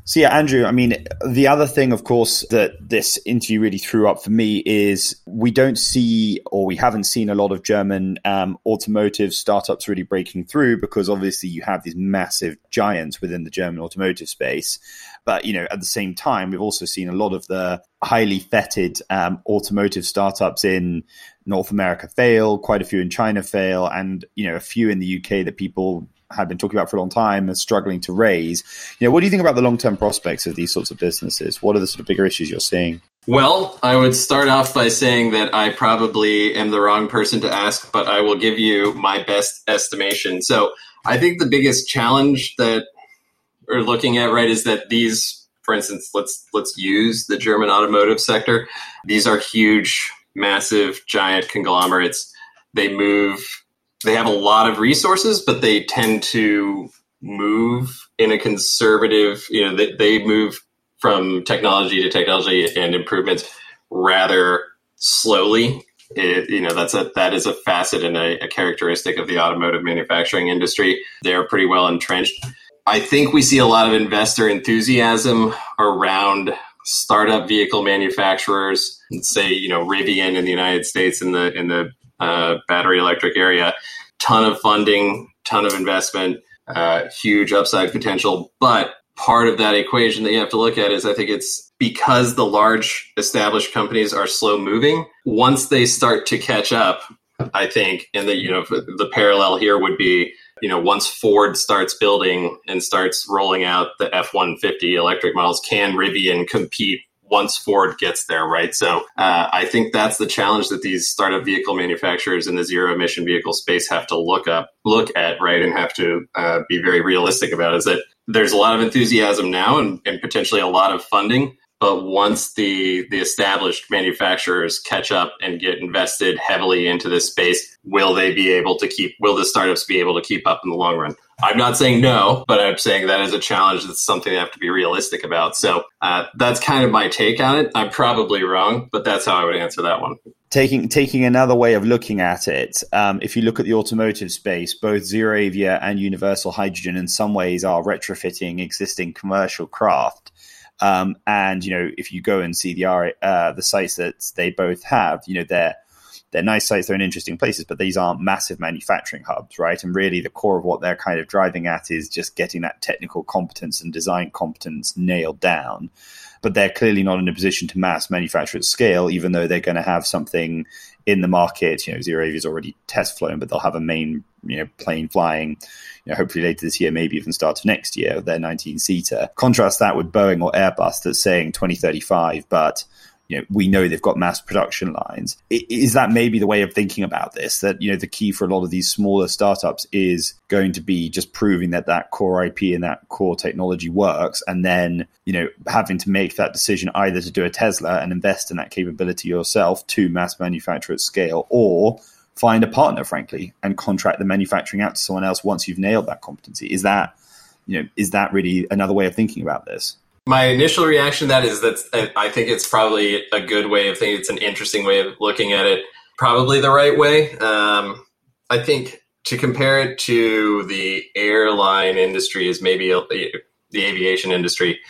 So yeah, Andrew, I mean, the other thing, of course, that this interview really threw up for me is we don't see, or we haven't seen a lot of German um, automotive startups really breaking through because obviously you have these massive giants within the German automotive space. But you know, at the same time, we've also seen a lot of the highly feted um, automotive startups in North America fail, quite a few in China fail, and you know, a few in the UK that people have been talking about for a long time and struggling to raise. You know, what do you think about the long term prospects of these sorts of businesses? What are the sort of bigger issues you're seeing? Well, I would start off by saying that I probably am the wrong person to ask, but I will give you my best estimation. So I think the biggest challenge that are looking at, right, is that these, for instance, let's let's use the German automotive sector. These are huge, massive, giant conglomerates. they move. They have a lot of resources, but they tend to move in a conservative. You know, they, they move from technology to technology and improvements rather slowly. It, you know, that's a that is a facet and a, a characteristic of the automotive manufacturing industry. They're pretty well entrenched. I think we see a lot of investor enthusiasm around startup vehicle manufacturers. Say, you know, Rivian in the United States in the in the uh, battery electric area, ton of funding, ton of investment, uh, huge upside potential. But part of that equation that you have to look at is I think it's because the large established companies are slow moving. Once they start to catch up, I think, and the you know the parallel here would be you know once Ford starts building and starts rolling out the F one fifty electric models, can Rivian compete once Ford gets there, right? So uh, I think that's the challenge that these startup vehicle manufacturers in the zero emission vehicle space have to look up, look at, right, and have to uh, be very realistic about. Is that there's a lot of enthusiasm now and, and potentially a lot of funding. But once the the established manufacturers catch up and get invested heavily into this space, will they be able to keep? Will the startups be able to keep up in the long run? I'm not saying no, but I'm saying that is a challenge. That's something they have to be realistic about. So uh, that's kind of my take on it. I'm probably wrong, but that's how I would answer that one. Taking taking another way of looking at it, um, if you look at the automotive space, both ZeroAvia and Universal Hydrogen, in some ways, are retrofitting existing commercial craft. Um, and you know, if you go and see the uh, the sites that they both have, you know, they're they're nice sites, they're in interesting places, but these aren't massive manufacturing hubs, right? And really, the core of what they're kind of driving at is just getting that technical competence and design competence nailed down. But they're clearly not in a position to mass manufacture at scale, even though they're going to have something in the market. You know, ZeroAvia is already test flown, but they'll have a main you know plane flying. You know, hopefully later this year, maybe even start of next year, their 19 seater. Contrast that with Boeing or Airbus that's saying 2035, but you know, we know they've got mass production lines. Is that maybe the way of thinking about this? That you know, the key for a lot of these smaller startups is going to be just proving that that core IP and that core technology works, and then you know, having to make that decision either to do a Tesla and invest in that capability yourself to mass manufacture at scale, or find a partner, frankly, and contract the manufacturing out to someone else once you've nailed that competency. Is that you know, is that really another way of thinking about this? My initial reaction to that is that I think it's probably a good way of thinking. It's an interesting way of looking at it. Probably the right way. Um, I think to compare it to the airline industry is maybe a, the aviation industry.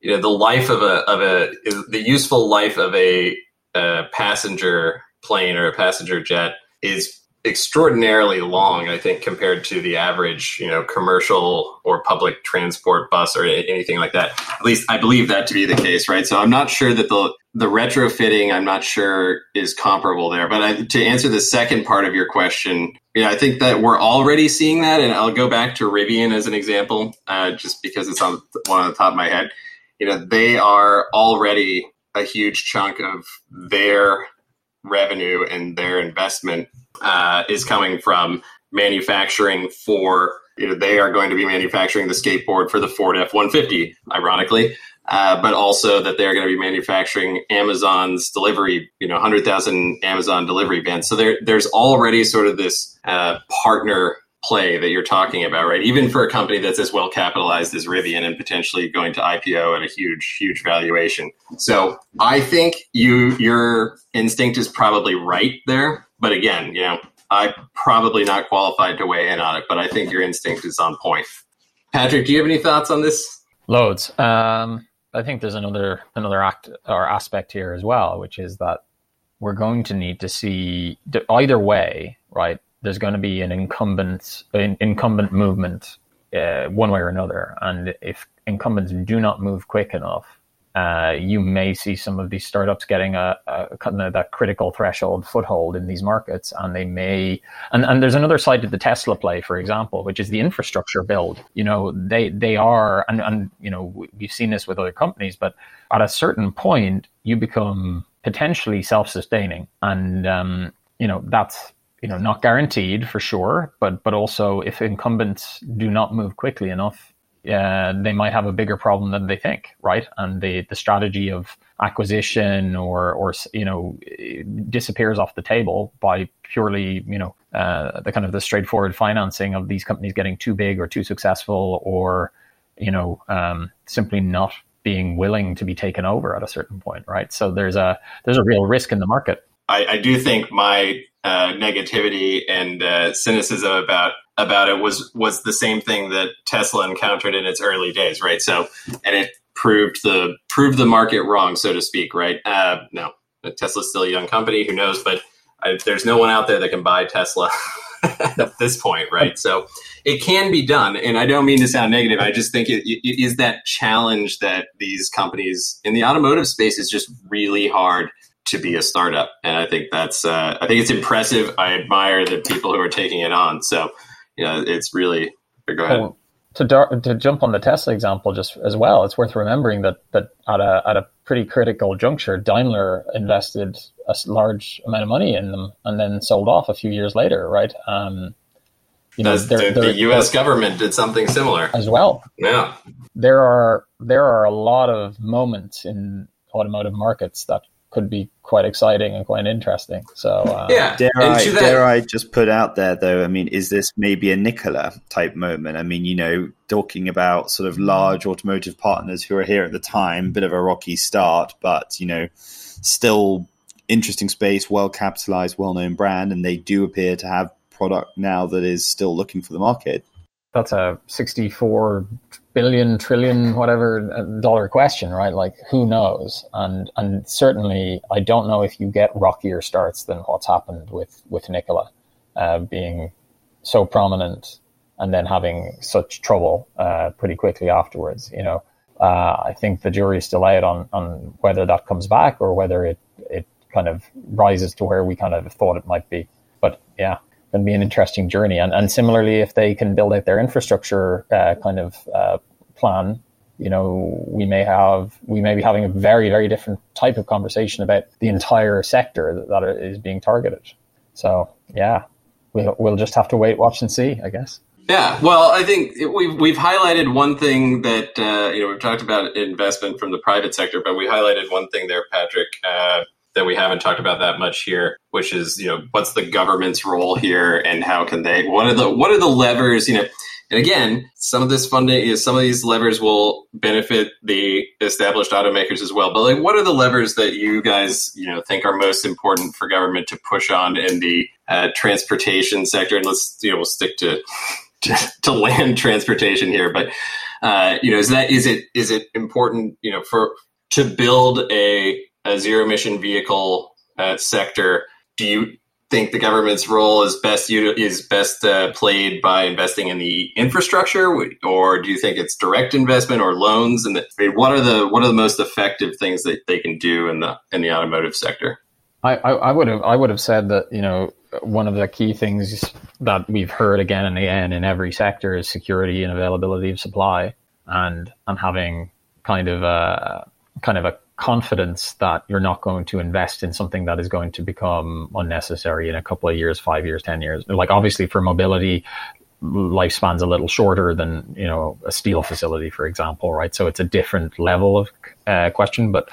You know, the life of a of a the useful life of a, a passenger plane or a passenger jet is extraordinarily long, I think, compared to the average, you know, commercial or public transport bus or anything like that. At least I believe that to be the case, right? So I'm not sure that the the retrofitting, I'm not sure is comparable there. But I, to answer the second part of your question, yeah, I think that we're already seeing that, and I'll go back to Rivian as an example, uh, just because it's on one on the top of my head. You know, they are already a huge chunk of their revenue and their investment uh, is coming from manufacturing for you know they are going to be manufacturing the skateboard for the Ford F one fifty, ironically, uh, but also that they're going to be manufacturing Amazon's delivery, you know, hundred thousand Amazon delivery vans. So there, there's already sort of this uh, partner play that you're talking about, right? Even for a company that's as well capitalized as Rivian and potentially going to IPO at a huge, huge valuation. So I think you your instinct is probably right there. But again, you know, I'm probably not qualified to weigh in on it, but I think your instinct is on point. Patrick, do you have any thoughts on this? Loads. Um, I think there's another another act or aspect here as well, which is that we're going to need to see either way, right? There's going to be an incumbent an incumbent movement uh, one way or another, and if incumbents do not move quick enough, uh, you may see some of these startups getting a, a kind of that critical threshold foothold in these markets, and they may. And, and there's another side to the Tesla play, for example, which is the infrastructure build. You know, they they are, and and you know, we've seen this with other companies, but at a certain point, you become potentially self-sustaining, and um, you know that's you know, not guaranteed for sure, but but also if incumbents do not move quickly enough, uh, they might have a bigger problem than they think, right? And the the strategy of acquisition or or you know disappears off the table by purely you know uh, the kind of the straightforward financing of these companies getting too big or too successful or you know um, simply not being willing to be taken over at a certain point, right? So there's a there's a real risk in the market. I, I do think my uh, negativity and uh, cynicism about about it was was the same thing that Tesla encountered in its early days, right? So, and it proved the proved the market wrong, so to speak, right? Uh, no, Tesla's still a young company. Who knows? But I, there's no one out there that can buy Tesla at this point, right? So it can be done, and I don't mean to sound negative. I just think it, it is that challenge that these companies in the automotive space is just really hard to be a startup, and I think that's uh, I think it's impressive. I admire the people who are taking it on. So you know, it's really go ahead. Well, to dar- to jump on the Tesla example just as well, it's worth remembering that that at a at a pretty critical juncture, Daimler invested a large amount of money in them and then sold off a few years later, right? Um, you know, they're, the, they're, the U.S. government did something similar as well. Yeah, there are there are a lot of moments in automotive markets that could be quite exciting and quite interesting. So uh, yeah, dare I that- dare I just put out there though? I mean, is this maybe a Nikola type moment? I mean, you know, talking about sort of large automotive partners who are here at the time, bit of a rocky start, but you know, still interesting space, well capitalized, well known brand, and they do appear to have product now that is still looking for the market. That's a sixty-four billion trillion whatever uh, dollar question right? Like who knows? And and certainly i don't know if you get rockier starts than what's happened with with Nikola uh, being so prominent and then having such trouble uh, pretty quickly afterwards you know? Uh, i think the jury is still out on on whether that comes back or whether it it kind of rises to where we kind of thought it might be. But yeah going to be an interesting journey. And, and similarly, if they can build out their infrastructure uh, kind of uh, plan, you know, we may have we may be having a very very different type of conversation about the entire sector that, that is being targeted. So yeah, we'll we'll just have to wait, watch, and see, I guess. Yeah, well, I think we've we've highlighted one thing that uh, you know we've talked about investment from the private sector, but we highlighted one thing there, Patrick, uh, that we haven't talked about that much here, which is you know what's the government's role here and how can they what are the what are the levers you know? And again some of this funding is some of these levers will benefit the established automakers as well but like what are the levers that you guys you know think are most important for government to push on in the uh, transportation sector? And let's you know we'll stick to to, to land transportation here but uh, you know is that is it is it important you know for to build a a zero emission vehicle uh, sector, do you think the government's role is best is best uh, played by investing in the infrastructure, or do you think it's direct investment or loans? And what are the what are the most effective things that they can do in the in the automotive sector? I, I, would have I would have said that you know one of the key things that we've heard again and again in every sector is security and availability of supply, and and having kind of a kind of a confidence that you're not going to invest in something that is going to become unnecessary in a couple of years, five years, 10 years. Like obviously for mobility, lifespan's a little shorter than, you know, a steel facility, for example, right? So it's a different level of uh, question, but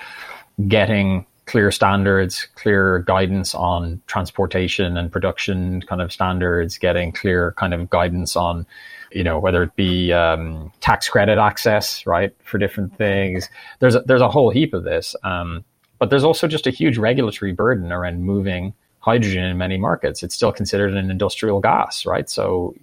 getting clear standards, clear guidance on transportation and production kind of standards, getting clear kind of guidance on, you know, whether it be um, tax credit access, right, for different things. There's a, there's a whole heap of this, um, but there's also just a huge regulatory burden around moving hydrogen in many markets. It's still considered an industrial gas, right? So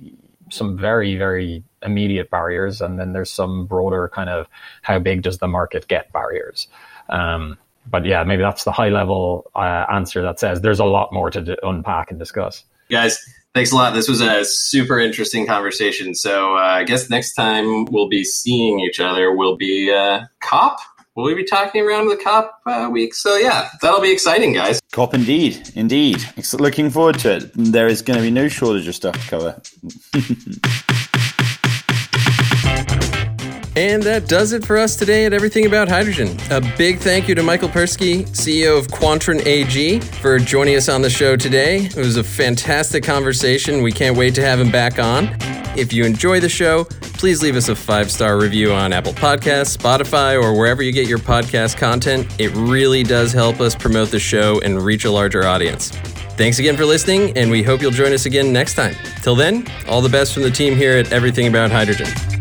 some very very immediate barriers, and then there's some broader kind of how big does the market get barriers. Um, but yeah, maybe that's the high level uh, answer that says there's a lot more to d- unpack and discuss. Guys, Thanks a lot. This was a super interesting conversation. So uh, I guess next time we'll be seeing each other We'll be uh, COP. Will we be talking around the COP uh, week? So yeah, that'll be exciting, guys. COP indeed, indeed. Looking forward to it. There is going to be no shortage of stuff to cover. And that does it for us today at Everything About Hydrogen. A big thank you to Michael Perschke, CEO of Quantron AG, for joining us on the show today. It was a fantastic conversation. We can't wait to have him back on. If you enjoy the show, please leave us a five star review on Apple Podcasts, Spotify, or wherever you get your podcast content. It really does help us promote the show and reach a larger audience. Thanks again for listening, and we hope you'll join us again next time. Till then, all the best from the team here at Everything About Hydrogen.